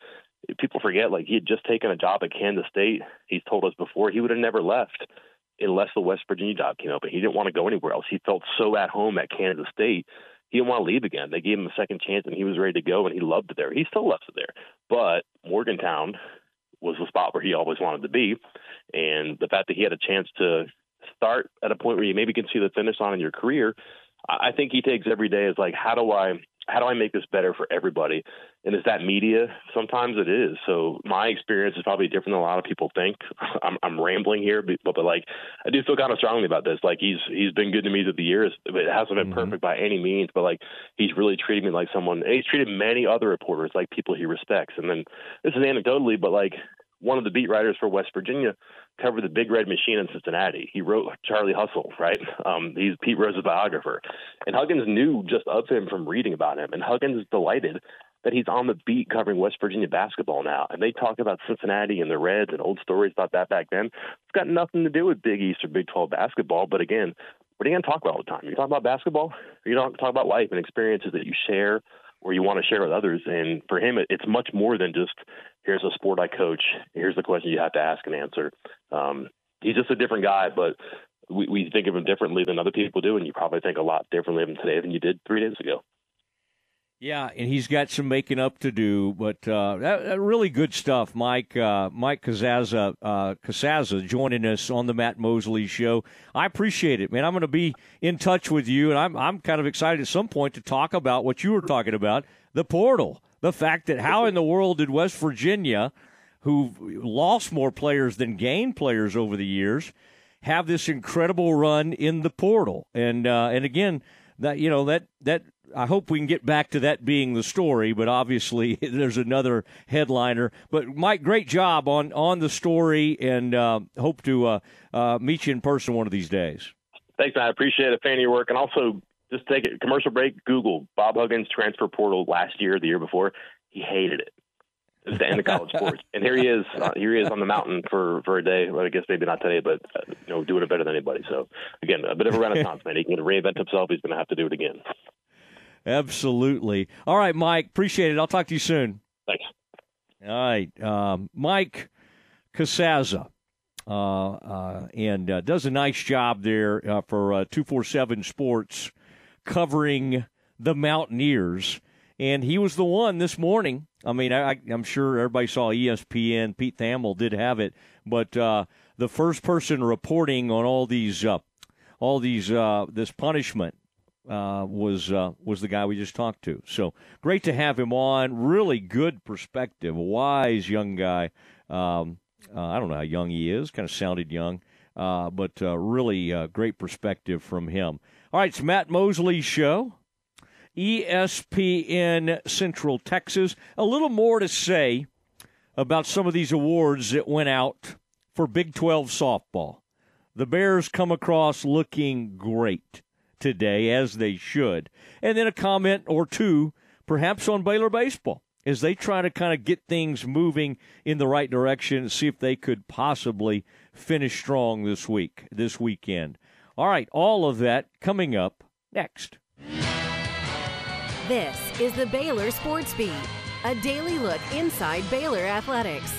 People forget, like he had just taken a job at Kansas State. He's told us before he would have never left unless the West Virginia job came open. He didn't want to go anywhere else. He felt so at home at Kansas State. He didn't want to leave again. They gave him a second chance, and he was ready to go, and he loved it there. He still loves it there. But Morgantown was the spot where he always wanted to be, and the fact that he had a chance to start at a point where you maybe can see the finish line in your career, I think he takes every day as like, how do I how do I make this better for everybody? And is that media? Sometimes it is. So my experience is probably different than a lot of people think. I'm, I'm rambling here, but, but like I do feel kind of strongly about this. Like he's he's been good to me through the years. It hasn't been mm-hmm. perfect by any means, but like he's really treated me like someone. And he's treated many other reporters like people he respects. And then this is anecdotally, but like one of the beat writers for West Virginia covered the Big Red Machine in Cincinnati. He wrote Charlie Hustle, right? Um, he's Pete Rose's biographer, and Huggins knew just of him from reading about him. And Huggins is delighted that he's on the beat covering West Virginia basketball now. And they talk about Cincinnati and the Reds and old stories about that back then. It's got nothing to do with Big East or Big 12 basketball. But again, what are you going to talk about all the time? You talk about basketball, you don't talk about life and experiences that you share or you want to share with others. And for him, it's much more than just here's a sport I coach, here's the question you have to ask and answer. Um, he's just a different guy, but we, we think of him differently than other people do, and you probably think a lot differently of him today than you did three days ago. Yeah, and he's got some making up to do, but uh, that, that really good stuff. Mike uh, Mike Casazza, uh, joining us on the Matt Mosley Show. I appreciate it, man. I'm going to be in touch with you, and I'm I'm kind of excited at some point to talk about what you were talking about, the portal, the fact that how in the world did West Virginia, who lost more players than gained players over the years, have this incredible run in the portal, and uh, and again that you know that that I hope we can get back to that being the story, but obviously there's another headliner. But Mike, great job on on the story, and uh, hope to uh, uh, meet you in person one of these days. Thanks. I appreciate it. Fan of your work, and also just take a commercial break. Google Bob Huggins transfer portal last year, the year before. He hated it. It was the end of college sports, and here he is. Uh, here he is on the mountain for for a day. Well, I guess maybe not today, but uh, you know, doing it better than anybody. So again, a bit of a renaissance man. He can reinvent himself. He's going to have to do it again. Absolutely. All right, Mike. Appreciate it. I'll talk to you soon. Thanks. All right, um, Mike Casazza. Uh, uh, and uh, does a nice job there uh, for uh, 247 Sports covering the Mountaineers. And he was the one this morning. I mean, I, am sure everybody saw ESPN. Pete Thamel did have it, but uh, the first person reporting on all these, all these, this punishment uh, was uh, was the guy we just talked to. So great to have him on. Really good perspective. Wise young guy. Um, uh, I don't know how young he is. Kind of sounded young, uh, but uh, really great perspective from him. All right, it's Matt Mosley's show. ESPN Central Texas. A little more to say about some of these awards that went out for Big 12 softball. The Bears come across looking great today, as they should. And then a comment or two, perhaps on Baylor baseball, as they try to kind of get things moving in the right direction and see if they could possibly finish strong this week, this weekend. All right, all of that coming up next. This is the Baylor Sports Beat, a daily look inside Baylor athletics.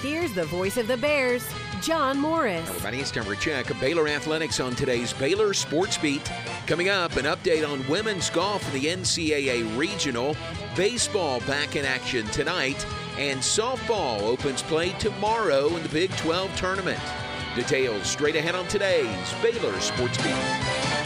Here's the voice of the Bears, John Morris. Everybody, it's time for a check of Baylor Athletics on today's Baylor Sports Beat. Coming up, an update on women's golf in the NCAA Regional, baseball back in action tonight, and softball opens play tomorrow in the Big 12 tournament. Details straight ahead on today's Baylor Sports Beat.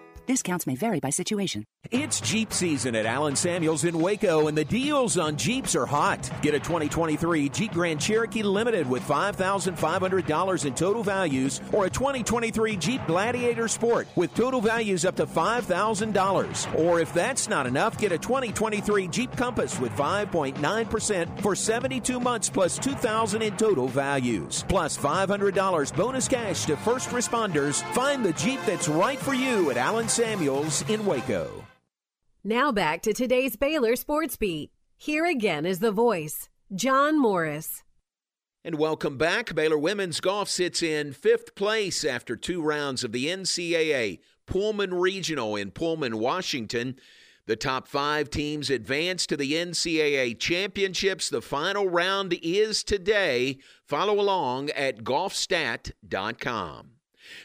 Discounts may vary by situation. It's Jeep season at Allen Samuels in Waco, and the deals on Jeeps are hot. Get a 2023 Jeep Grand Cherokee Limited with $5,500 in total values, or a 2023 Jeep Gladiator Sport with total values up to $5,000. Or if that's not enough, get a 2023 Jeep Compass with 5.9% for 72 months plus $2,000 in total values. Plus $500 bonus cash to first responders. Find the Jeep that's right for you at Allen Samuels in Waco. Now back to today's Baylor Sports Beat. Here again is the voice, John Morris. And welcome back. Baylor women's golf sits in fifth place after two rounds of the NCAA Pullman Regional in Pullman, Washington. The top five teams advance to the NCAA championships. The final round is today. Follow along at golfstat.com.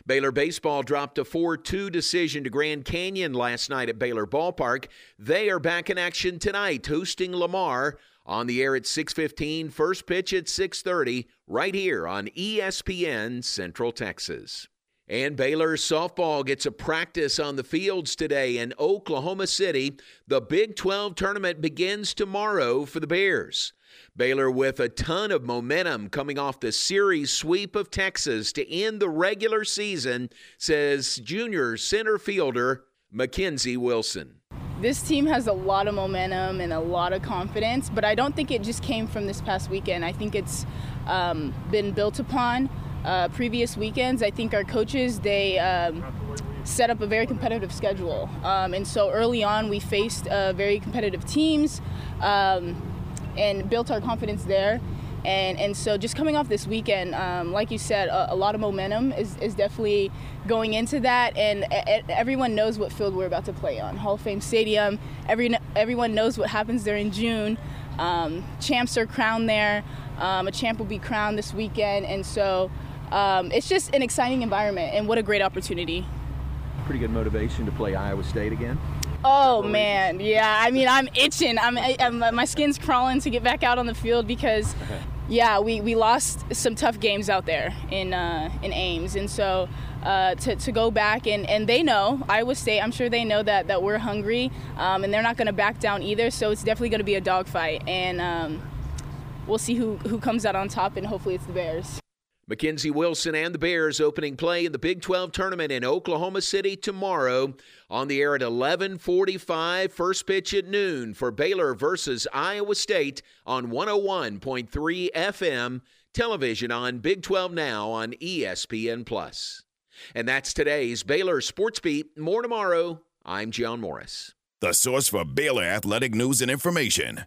Baylor Baseball dropped a 4 2 decision to Grand Canyon last night at Baylor Ballpark. They are back in action tonight, hosting Lamar on the air at 6:15, first pitch at 6:30 right here on ESPN Central Texas. And Baylor softball gets a practice on the fields today in Oklahoma City. The Big 12 tournament begins tomorrow for the Bears. Baylor with a ton of momentum coming off the series sweep of Texas to end the regular season, says junior center fielder Mackenzie Wilson. This team has a lot of momentum and a lot of confidence, but I don't think it just came from this past weekend. I think it's um, been built upon uh, previous weekends. I think our coaches, they. Um, set up a very competitive schedule. Um, and so early on, we faced uh, very competitive teams. Um, and built our confidence there. And, and so just coming off this weekend, um, like you said, a, a, lot of momentum is, is definitely going into that. And a, a, everyone knows what field we're about to play on Hall of Fame Stadium. Every, everyone knows what happens there in June. Um, champs are crowned there. Um, a champ will be crowned this weekend. And so um, it's just an exciting environment, and what a great opportunity. Pretty good motivation to play Iowa State again. Oh man, yeah. I mean, I'm itching. I'm, I'm, my skin's crawling to get back out on the field because, yeah, we, we lost some tough games out there in uh, in Ames, and so uh, to, to go back and, and they know Iowa State. I'm sure they know that that we're hungry, um, and they're not going to back down either. So it's definitely going to be a dogfight, and um, we'll see who who comes out on top, and hopefully it's the Bears. Mackenzie Wilson and the Bears opening play in the Big 12 tournament in Oklahoma City tomorrow on the air at 11:45 first pitch at noon for Baylor versus Iowa State on 101.3 FM television on Big 12 Now on ESPN Plus. And that's today's Baylor Sports Beat. More tomorrow. I'm John Morris. The source for Baylor athletic news and information,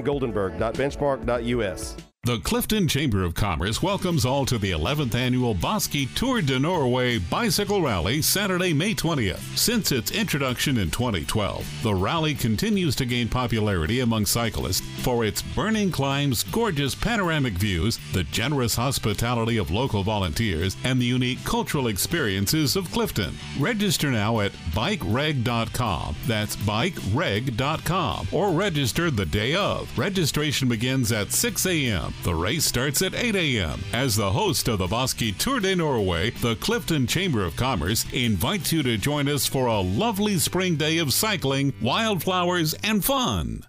adamgoldenberg.benchmark.us. The Clifton Chamber of Commerce welcomes all to the 11th annual Bosque Tour de Norway Bicycle Rally Saturday, May 20th. Since its introduction in 2012, the rally continues to gain popularity among cyclists for its burning climbs, gorgeous panoramic views, the generous hospitality of local volunteers, and the unique cultural experiences of Clifton. Register now at bikereg.com. That's bikereg.com or register the day of. Registration begins at 6 a.m. The race starts at 8 a.m. As the host of the Bosque Tour de Norway, the Clifton Chamber of Commerce invites you to join us for a lovely spring day of cycling, wildflowers, and fun.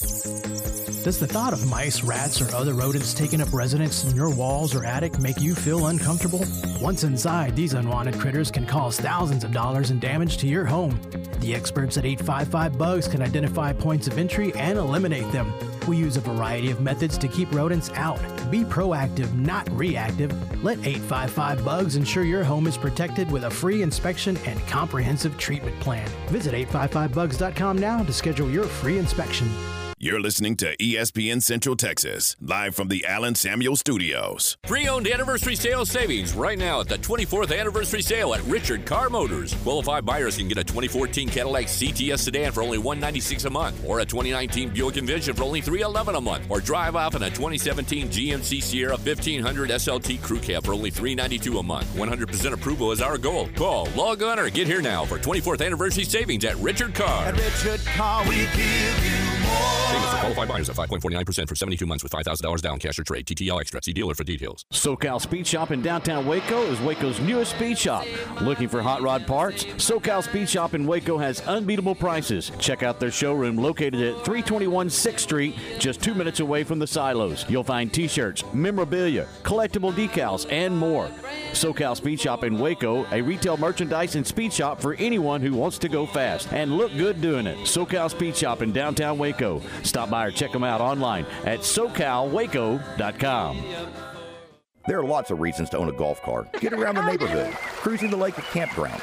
Does the thought of mice, rats, or other rodents taking up residence in your walls or attic make you feel uncomfortable? Once inside, these unwanted critters can cause thousands of dollars in damage to your home. The experts at 855 Bugs can identify points of entry and eliminate them. We use a variety of methods to keep rodents out. Be proactive, not reactive. Let 855 Bugs ensure your home is protected with a free inspection and comprehensive treatment plan. Visit 855bugs.com now to schedule your free inspection. You're listening to ESPN Central Texas, live from the Allen Samuel Studios. Pre owned anniversary sale savings right now at the 24th anniversary sale at Richard Car Motors. Qualified buyers can get a 2014 Cadillac CTS sedan for only 196 a month, or a 2019 Buick Envision for only 311 a month, or drive off in a 2017 GMC Sierra 1500 SLT Crew Cab for only 392 a month. 100% approval is our goal. Call, log on, or get here now for 24th anniversary savings at Richard Car. At Richard Car, we give you more. For qualified buyers at 5.49% for 72 months with $5,000 down cash or trade. TTL Extra. See dealer for details. SoCal Speed Shop in downtown Waco is Waco's newest speed shop. Looking for hot rod parts? SoCal Speed Shop in Waco has unbeatable prices. Check out their showroom located at 321 6th Street, just two minutes away from the silos. You'll find t-shirts, memorabilia, collectible decals, and more. SoCal Speed Shop in Waco, a retail merchandise and speed shop for anyone who wants to go fast and look good doing it. SoCal Speed Shop in downtown Waco. Stop by or check them out online at socalwaco.com. There are lots of reasons to own a golf car. Get around the neighborhood, cruising the lake or campground.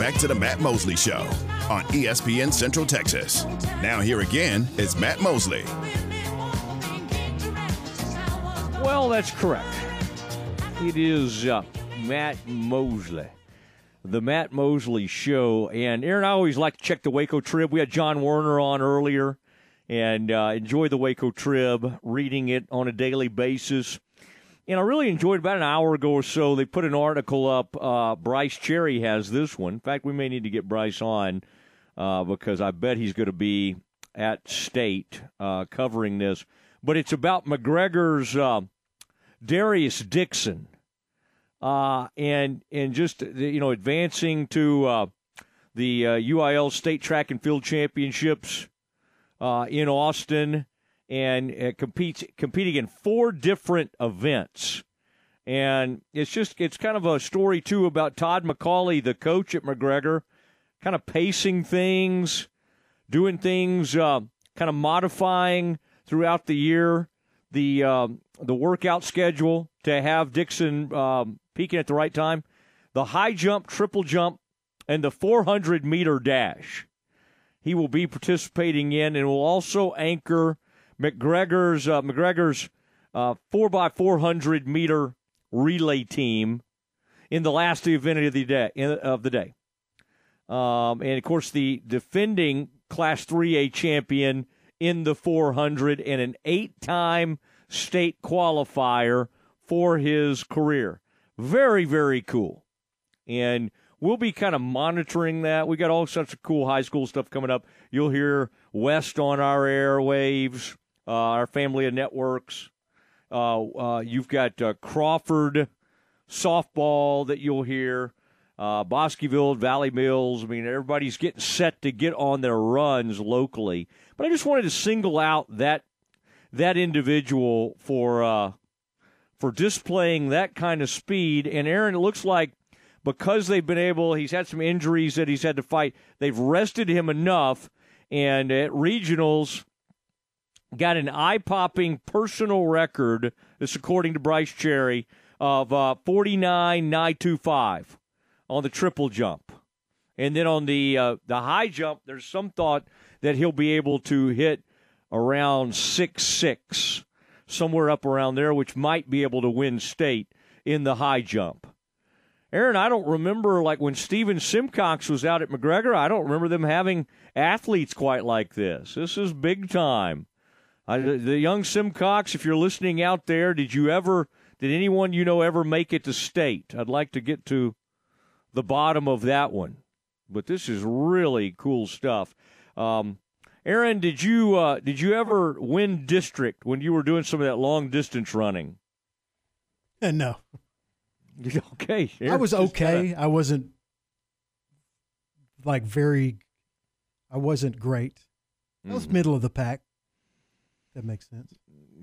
Back to the Matt Mosley Show on ESPN Central Texas. Now here again is Matt Mosley. Well, that's correct. It is uh, Matt Mosley, the Matt Mosley Show. And Aaron, I always like to check the Waco Trib. We had John Werner on earlier and uh, enjoy the Waco Trib, reading it on a daily basis. And I really enjoyed about an hour ago or so. They put an article up. Uh, Bryce Cherry has this one. In fact, we may need to get Bryce on uh, because I bet he's going to be at state uh, covering this. But it's about McGregor's uh, Darius Dixon, uh, and and just you know advancing to uh, the UIL State Track and Field Championships in Austin and competes competing in four different events. And it's just it's kind of a story too about Todd McCauley, the coach at McGregor, kind of pacing things, doing things, uh, kind of modifying throughout the year the um, the workout schedule to have Dixon um, peaking at the right time, the high jump, triple jump, and the 400 meter dash. He will be participating in and will also anchor McGregor's uh, McGregor's uh, four x four hundred meter relay team in the last event of the day of the day, um, and of course the defending Class three A champion in the four hundred and an eight time state qualifier for his career. Very very cool, and we'll be kind of monitoring that. We got all sorts of cool high school stuff coming up. You'll hear West on our airwaves our family of networks. Uh, uh, you've got uh, Crawford softball that you'll hear, uh, Valley Mills. I mean, everybody's getting set to get on their runs locally. But I just wanted to single out that that individual for uh, for displaying that kind of speed. And Aaron, it looks like because they've been able, he's had some injuries that he's had to fight. They've rested him enough, and at regionals got an eye popping personal record, this according to Bryce Cherry, of uh, 49.925 on the triple jump. And then on the uh, the high jump, there's some thought that he'll be able to hit around six six, somewhere up around there, which might be able to win state in the high jump. Aaron, I don't remember like when Steven Simcox was out at McGregor. I don't remember them having athletes quite like this. This is big time. Uh, the, young Simcox, if you're listening out there, did you ever, did anyone you know ever make it to state? I'd like to get to the bottom of that one. But this is really cool stuff. Um, Aaron, did you uh, did you ever win district when you were doing some of that long distance running? And no. Okay, I was okay. Kinda... I wasn't like very. I wasn't great. I was mm-hmm. middle of the pack. That makes sense.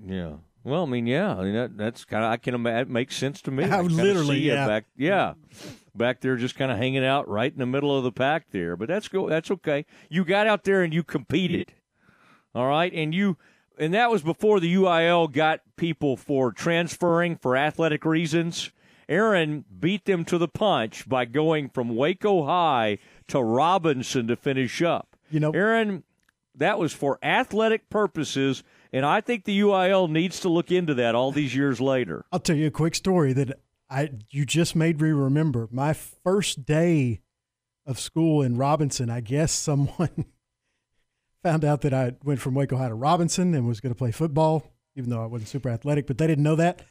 Yeah. Well, I mean, yeah. I mean, that, that's kind of I can imagine. It makes sense to me. I, I literally, yeah. Back, yeah. Back there, just kind of hanging out right in the middle of the pack there. But that's go. That's okay. You got out there and you competed. All right, and you and that was before the UIL got people for transferring for athletic reasons. Aaron beat them to the punch by going from Waco High to Robinson to finish up. You know, Aaron, that was for athletic purposes and I think the UIL needs to look into that all these years later. I'll tell you a quick story that I you just made me remember. My first day of school in Robinson, I guess someone found out that I went from Waco High to Robinson and was going to play football, even though I wasn't super athletic, but they didn't know that.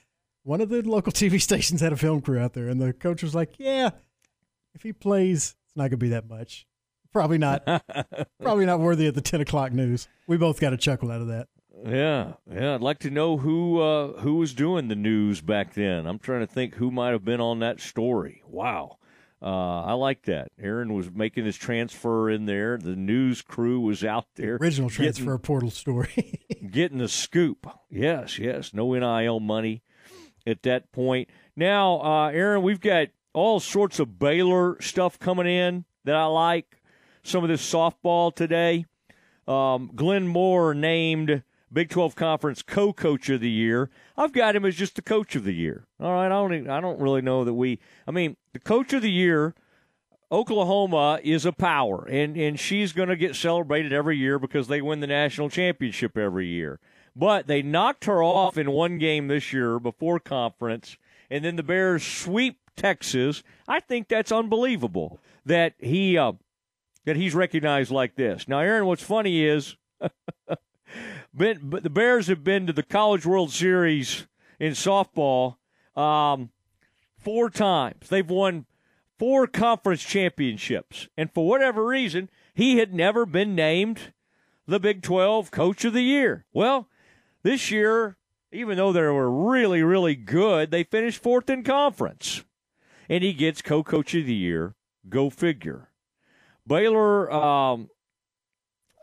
one of the local TV stations had a film crew out there, and the coach was like, "Yeah, if he plays, it's not going to be that much. Probably not. probably not worthy of the ten o'clock news." We both got a chuckle out of that. Yeah, yeah. I'd like to know who uh, who was doing the news back then. I'm trying to think who might have been on that story. Wow. Uh, I like that. Aaron was making his transfer in there. The news crew was out there. Original transfer getting, portal story. getting the scoop. Yes, yes. No NIL money at that point. Now, uh, Aaron, we've got all sorts of Baylor stuff coming in that I like. Some of this softball today. Um, Glenn Moore named Big 12 Conference co-coach of the year. I've got him as just the coach of the year. All right, I don't I don't really know that we I mean, the coach of the year Oklahoma is a power and and she's going to get celebrated every year because they win the national championship every year. But they knocked her off in one game this year before conference and then the Bears sweep Texas. I think that's unbelievable that he uh, that he's recognized like this. Now, Aaron, what's funny is been, the Bears have been to the College World Series in softball um, four times. They've won four conference championships, and for whatever reason, he had never been named the Big 12 Coach of the Year. Well, this year, even though they were really, really good, they finished fourth in conference, and he gets Co-Coach of the Year. Go figure. Baylor um,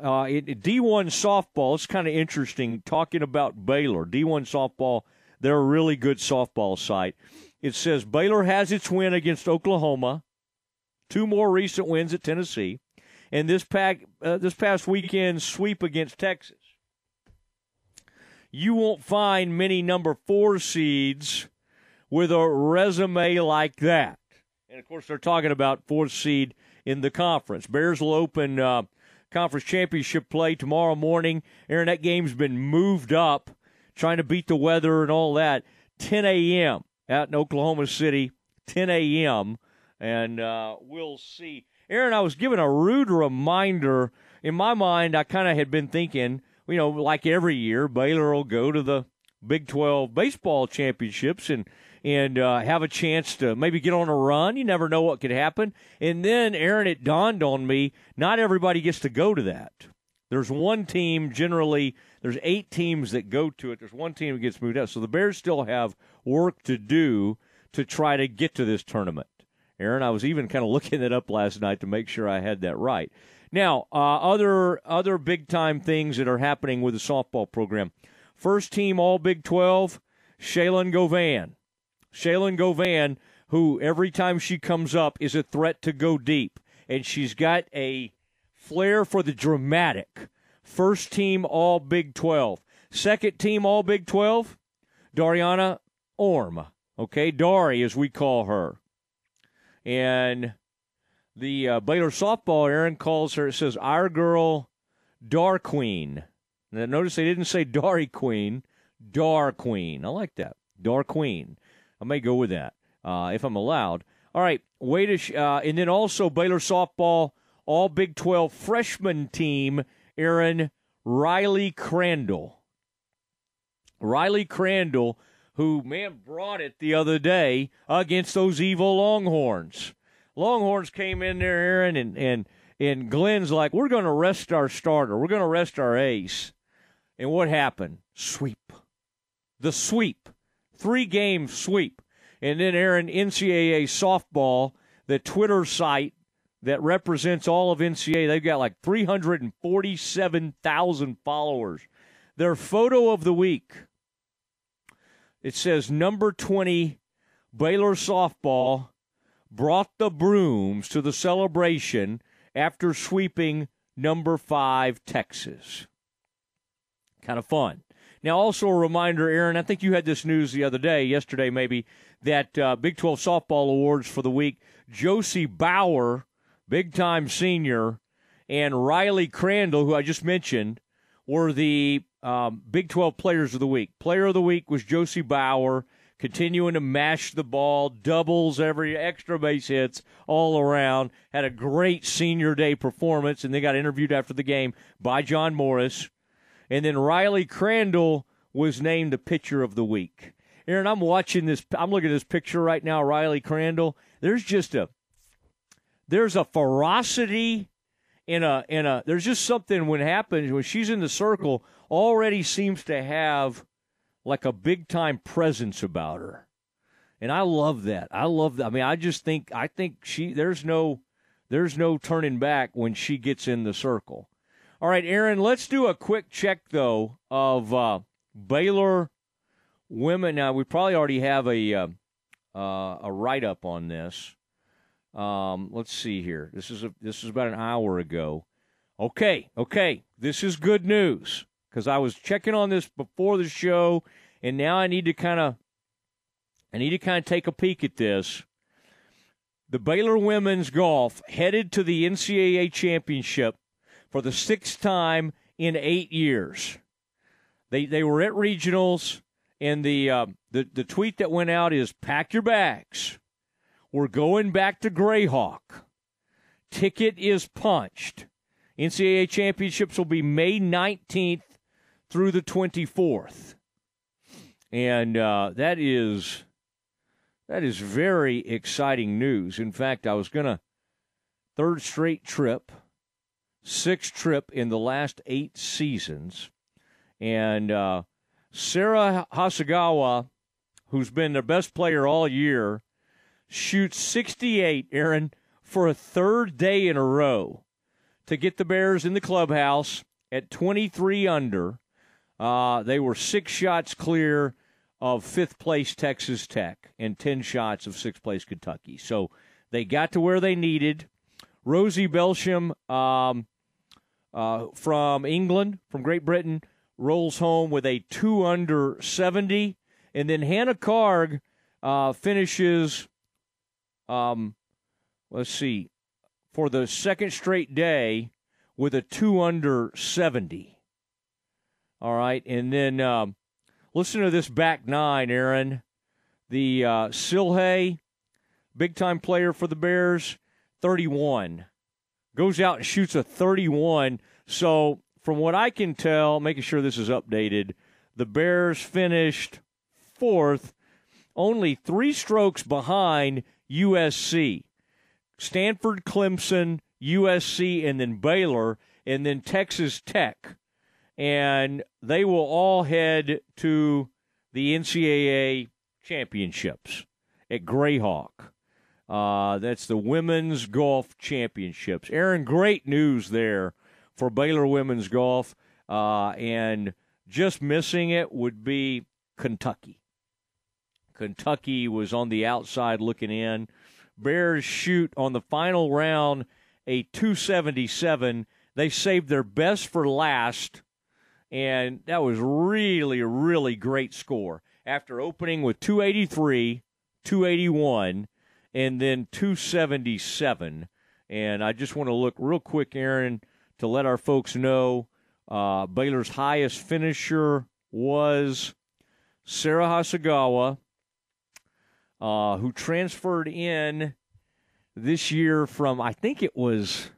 uh, D1 softball, it's kind of interesting talking about Baylor. D1 softball, they're a really good softball site. It says Baylor has its win against Oklahoma, two more recent wins at Tennessee, and this, pack, uh, this past weekend sweep against Texas. You won't find many number four seeds with a resume like that. And of course, they're talking about fourth seed in the conference. Bears will open uh, conference championship play tomorrow morning. Aaron, that game's been moved up, trying to beat the weather and all that. 10 a.m. out in Oklahoma City, 10 a.m. And uh, we'll see. Aaron, I was given a rude reminder. In my mind, I kind of had been thinking, you know, like every year, Baylor will go to the Big 12 baseball championships and and uh, have a chance to maybe get on a run. You never know what could happen. And then, Aaron, it dawned on me not everybody gets to go to that. There's one team generally, there's eight teams that go to it. There's one team that gets moved out. So the Bears still have work to do to try to get to this tournament. Aaron, I was even kind of looking it up last night to make sure I had that right. Now, uh, other other big time things that are happening with the softball program. First team All Big 12, Shaylon Govan. Shaylon Govan, who every time she comes up is a threat to go deep, and she's got a flair for the dramatic. First team All Big 12. Second team All Big 12, Dariana Orme. Okay, Dari, as we call her. And the uh, Baylor softball, Aaron calls her, it says, Our girl, Dar Queen. Now, notice they didn't say Dari Queen, Dar Queen. I like that. Dar Queen. I may go with that uh, if I'm allowed. All right, way to sh- uh, and then also Baylor softball All Big 12 freshman team. Aaron Riley Crandall. Riley Crandall, who man brought it the other day against those evil Longhorns. Longhorns came in there, Aaron, and and and Glenn's like, we're going to rest our starter. We're going to rest our ace. And what happened? Sweep. The sweep three game sweep. And then, Aaron, NCAA softball, the Twitter site that represents all of NCAA, they've got like 347,000 followers. Their photo of the week, it says number 20 Baylor softball brought the brooms to the celebration after sweeping number five Texas. Kind of fun. Now, also a reminder, Aaron, I think you had this news the other day, yesterday maybe, that uh, Big 12 softball awards for the week, Josie Bauer, big time senior, and Riley Crandall, who I just mentioned, were the um, Big 12 players of the week. Player of the week was Josie Bauer, continuing to mash the ball, doubles every extra base hits all around. Had a great senior day performance, and they got interviewed after the game by John Morris. And then Riley Crandall was named the pitcher of the week. Aaron, I'm watching this. I'm looking at this picture right now. Riley Crandall. There's just a there's a ferocity in a in a. There's just something when happens when she's in the circle. Already seems to have like a big time presence about her, and I love that. I love that. I mean, I just think I think she there's no there's no turning back when she gets in the circle. All right, Aaron, let's do a quick check though of uh, Baylor women. Now we probably already have a uh, uh, a write up on this. Um, let's see here. This is a, this is about an hour ago. Okay, okay, this is good news because I was checking on this before the show, and now I need to kind of I need to kind of take a peek at this. The Baylor women's golf headed to the NCAA championship for the sixth time in eight years. They they were at regionals, and the uh, the the tweet that went out is "Pack your bags, we're going back to Grayhawk. Ticket is punched. NCAA championships will be May nineteenth through the twenty fourth, and uh, that is that is very exciting news. In fact, I was gonna third straight trip sixth trip in the last eight seasons. And uh, Sarah Hasegawa, who's been the best player all year, shoots 68, Aaron, for a third day in a row to get the Bears in the clubhouse at 23 under. Uh, they were six shots clear of fifth place Texas Tech and 10 shots of sixth place Kentucky. So they got to where they needed. Rosie Belsham um, uh, from England, from Great Britain, rolls home with a two under 70. And then Hannah Karg uh, finishes, um, let's see, for the second straight day with a two under 70. All right. And then um, listen to this back nine, Aaron. The uh, Silhay, big time player for the Bears, 31 goes out and shoots a 31. So, from what I can tell, making sure this is updated, the Bears finished fourth, only three strokes behind USC. Stanford, Clemson, USC, and then Baylor, and then Texas Tech. And they will all head to the NCAA championships at Grayhawk. Uh, that's the Women's Golf Championships. Aaron, great news there for Baylor Women's Golf. Uh, and just missing it would be Kentucky. Kentucky was on the outside looking in. Bears shoot on the final round a 277. They saved their best for last, and that was really, really great score. After opening with 283, 281, and then 277. And I just want to look real quick, Aaron, to let our folks know uh, Baylor's highest finisher was Sarah Hasegawa, uh, who transferred in this year from, I think it was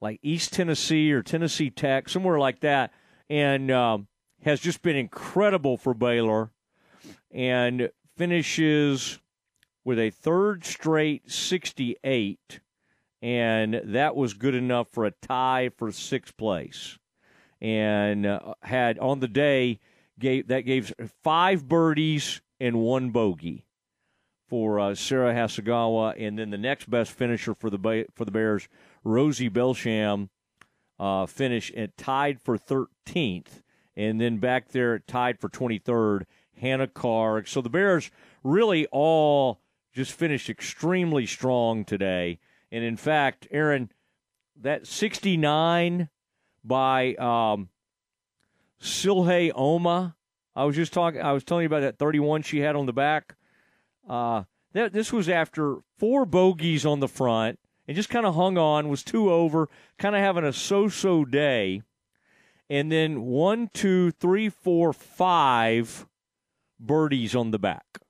like East Tennessee or Tennessee Tech, somewhere like that, and um, has just been incredible for Baylor and finishes with a third straight 68, and that was good enough for a tie for sixth place. And uh, had on the day gave that gave five birdies and one bogey for uh, Sarah Hasegawa, and then the next best finisher for the for the Bears, Rosie Belsham, uh, finished at tied for 13th, and then back there tied for 23rd, Hannah Karg. So the Bears really all just finished extremely strong today. And in fact, Aaron, that 69 by um, Silhe Oma, I was just talking, I was telling you about that 31 she had on the back. Uh, that, this was after four bogeys on the front and just kind of hung on, was two over, kind of having a so so day. And then one, two, three, four, five birdies on the back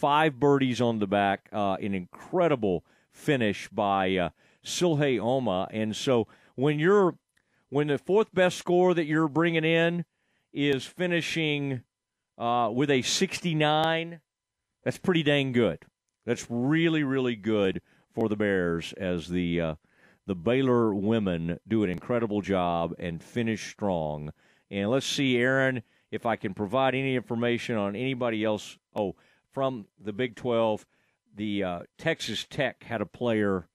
five birdies on the back. Uh, an incredible finish by uh, Silhe Oma. And so when you're when the fourth best score that you're bringing in is finishing uh, with a 69. That's pretty dang good. That's really, really good for the Bears as the uh, the Baylor women do an incredible job and finish strong. And let's see, Aaron, if I can provide any information on anybody else. Oh, from the Big 12, the uh, Texas Tech had a player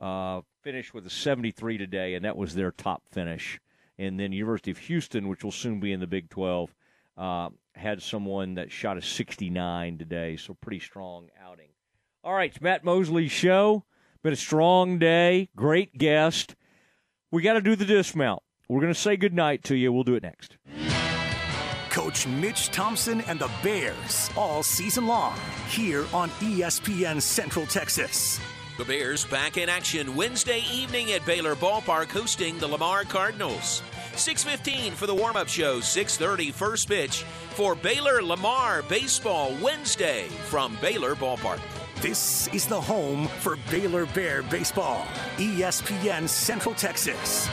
uh, finish with a 73 today, and that was their top finish. And then University of Houston, which will soon be in the Big 12, uh, had someone that shot a 69 today, so pretty strong outing. All right, it's Matt Mosley's show. Been a strong day. Great guest. We got to do the dismount. We're going to say goodnight to you. We'll do it next. Coach Mitch Thompson and the Bears all season long here on ESPN Central Texas. The Bears back in action Wednesday evening at Baylor Ballpark hosting the Lamar Cardinals. 6:15 for the warm-up show, 6:30 first pitch for Baylor Lamar Baseball Wednesday from Baylor Ballpark. This is the home for Baylor Bear Baseball, ESPN Central Texas.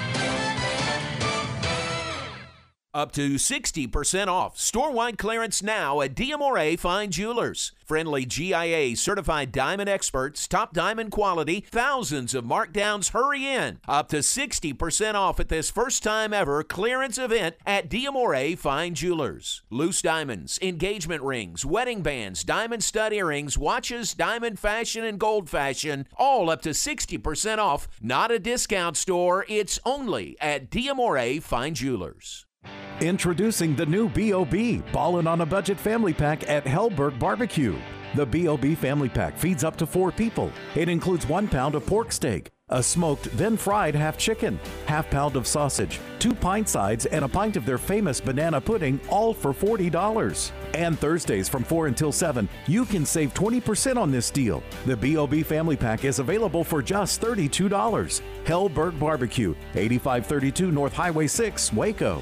Up to 60% off. Store-wide clearance now at Diamore Fine Jewelers. Friendly GIA certified diamond experts, top diamond quality, thousands of markdowns. Hurry in. Up to 60% off at this first time ever clearance event at Diamore Fine Jewelers. Loose diamonds, engagement rings, wedding bands, diamond stud earrings, watches, diamond fashion, and gold fashion, all up to 60% off. Not a discount store, it's only at Diamore Fine Jewelers. Introducing the new B.O.B. Ballin' on a Budget Family Pack at Helberg Barbecue. The B.O.B. Family Pack feeds up to four people. It includes one pound of pork steak, a smoked, then fried half chicken, half pound of sausage, two pint sides, and a pint of their famous banana pudding, all for $40. And Thursdays from 4 until 7, you can save 20% on this deal. The B.O.B. Family Pack is available for just $32. Helberg Barbecue, 8532 North Highway 6, Waco.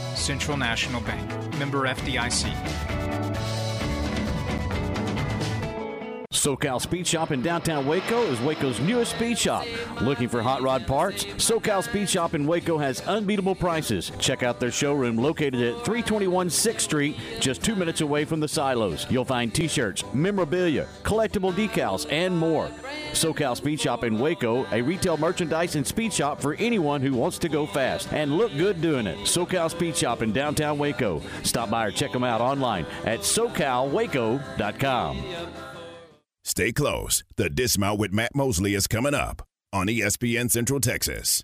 Central National Bank, member FDIC. SoCal Speed Shop in downtown Waco is Waco's newest speed shop. Looking for hot rod parts? SoCal Speed Shop in Waco has unbeatable prices. Check out their showroom located at 321 6th Street, just two minutes away from the silos. You'll find t shirts, memorabilia, collectible decals, and more. SoCal Speed Shop in Waco, a retail merchandise and speed shop for anyone who wants to go fast and look good doing it. SoCal Speed Shop in downtown Waco. Stop by or check them out online at socalwaco.com. Stay close. The Dismount with Matt Mosley is coming up on ESPN Central Texas.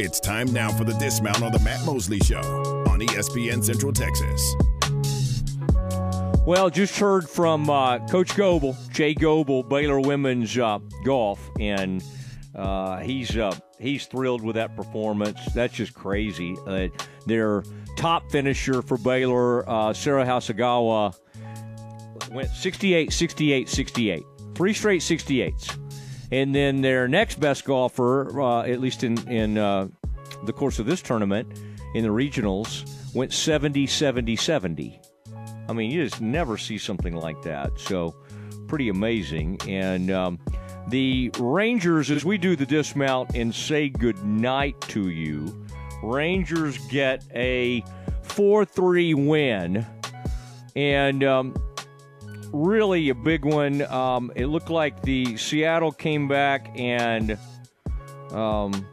It's time now for the Dismount on the Matt Mosley Show on ESPN Central Texas. Well, just heard from uh, Coach Goebel, Jay Goebel, Baylor women's uh, golf, and uh, he's uh, he's thrilled with that performance. That's just crazy. Uh, their top finisher for Baylor, uh, Sarah Hasegawa, went 68, 68, 68. Three straight 68s. And then their next best golfer, uh, at least in, in uh, the course of this tournament, in the regionals, went 70, 70, 70. I mean, you just never see something like that. So, pretty amazing. And um, the Rangers, as we do the dismount and say good night to you, Rangers get a 4 3 win. And um, really a big one. Um, it looked like the Seattle came back and. Um,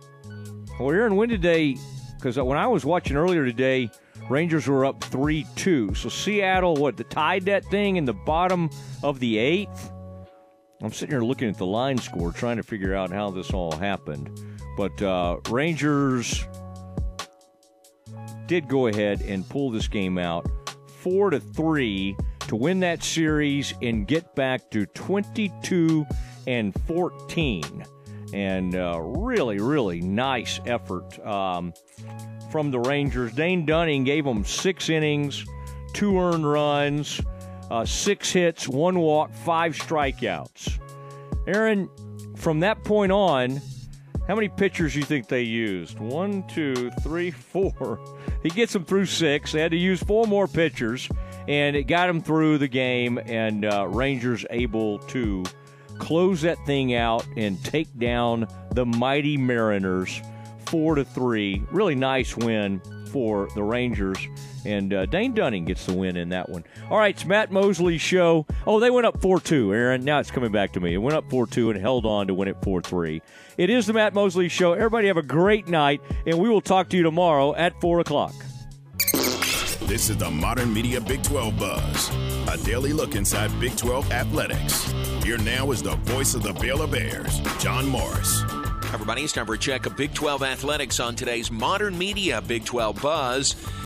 well, Aaron, when did they? Because when I was watching earlier today, Rangers were up 3 2. So Seattle, what, the tied that thing in the bottom of the eighth? I'm sitting here looking at the line score, trying to figure out how this all happened. But uh, Rangers did go ahead and pull this game out 4 to 3 to win that series and get back to 22 and 14 and uh, really, really nice effort um, from the Rangers. Dane Dunning gave them six innings, two earned runs, uh, six hits, one walk, five strikeouts. Aaron, from that point on, how many pitchers do you think they used? One, two, three, four. He gets them through six. They had to use four more pitchers, and it got them through the game. And uh, Rangers able to close that thing out and take down the mighty Mariners four to three. Really nice win for the Rangers. And uh, Dane Dunning gets the win in that one. All right, it's Matt Mosley's show. Oh, they went up 4 2, Aaron. Now it's coming back to me. It went up 4 2 and held on to win it 4 3. It is the Matt Mosley show. Everybody have a great night, and we will talk to you tomorrow at 4 o'clock. This is the Modern Media Big 12 Buzz, a daily look inside Big 12 athletics. Here now is the voice of the Baylor Bears, John Morris. Everybody, it's time for a check of Big 12 athletics on today's Modern Media Big 12 Buzz.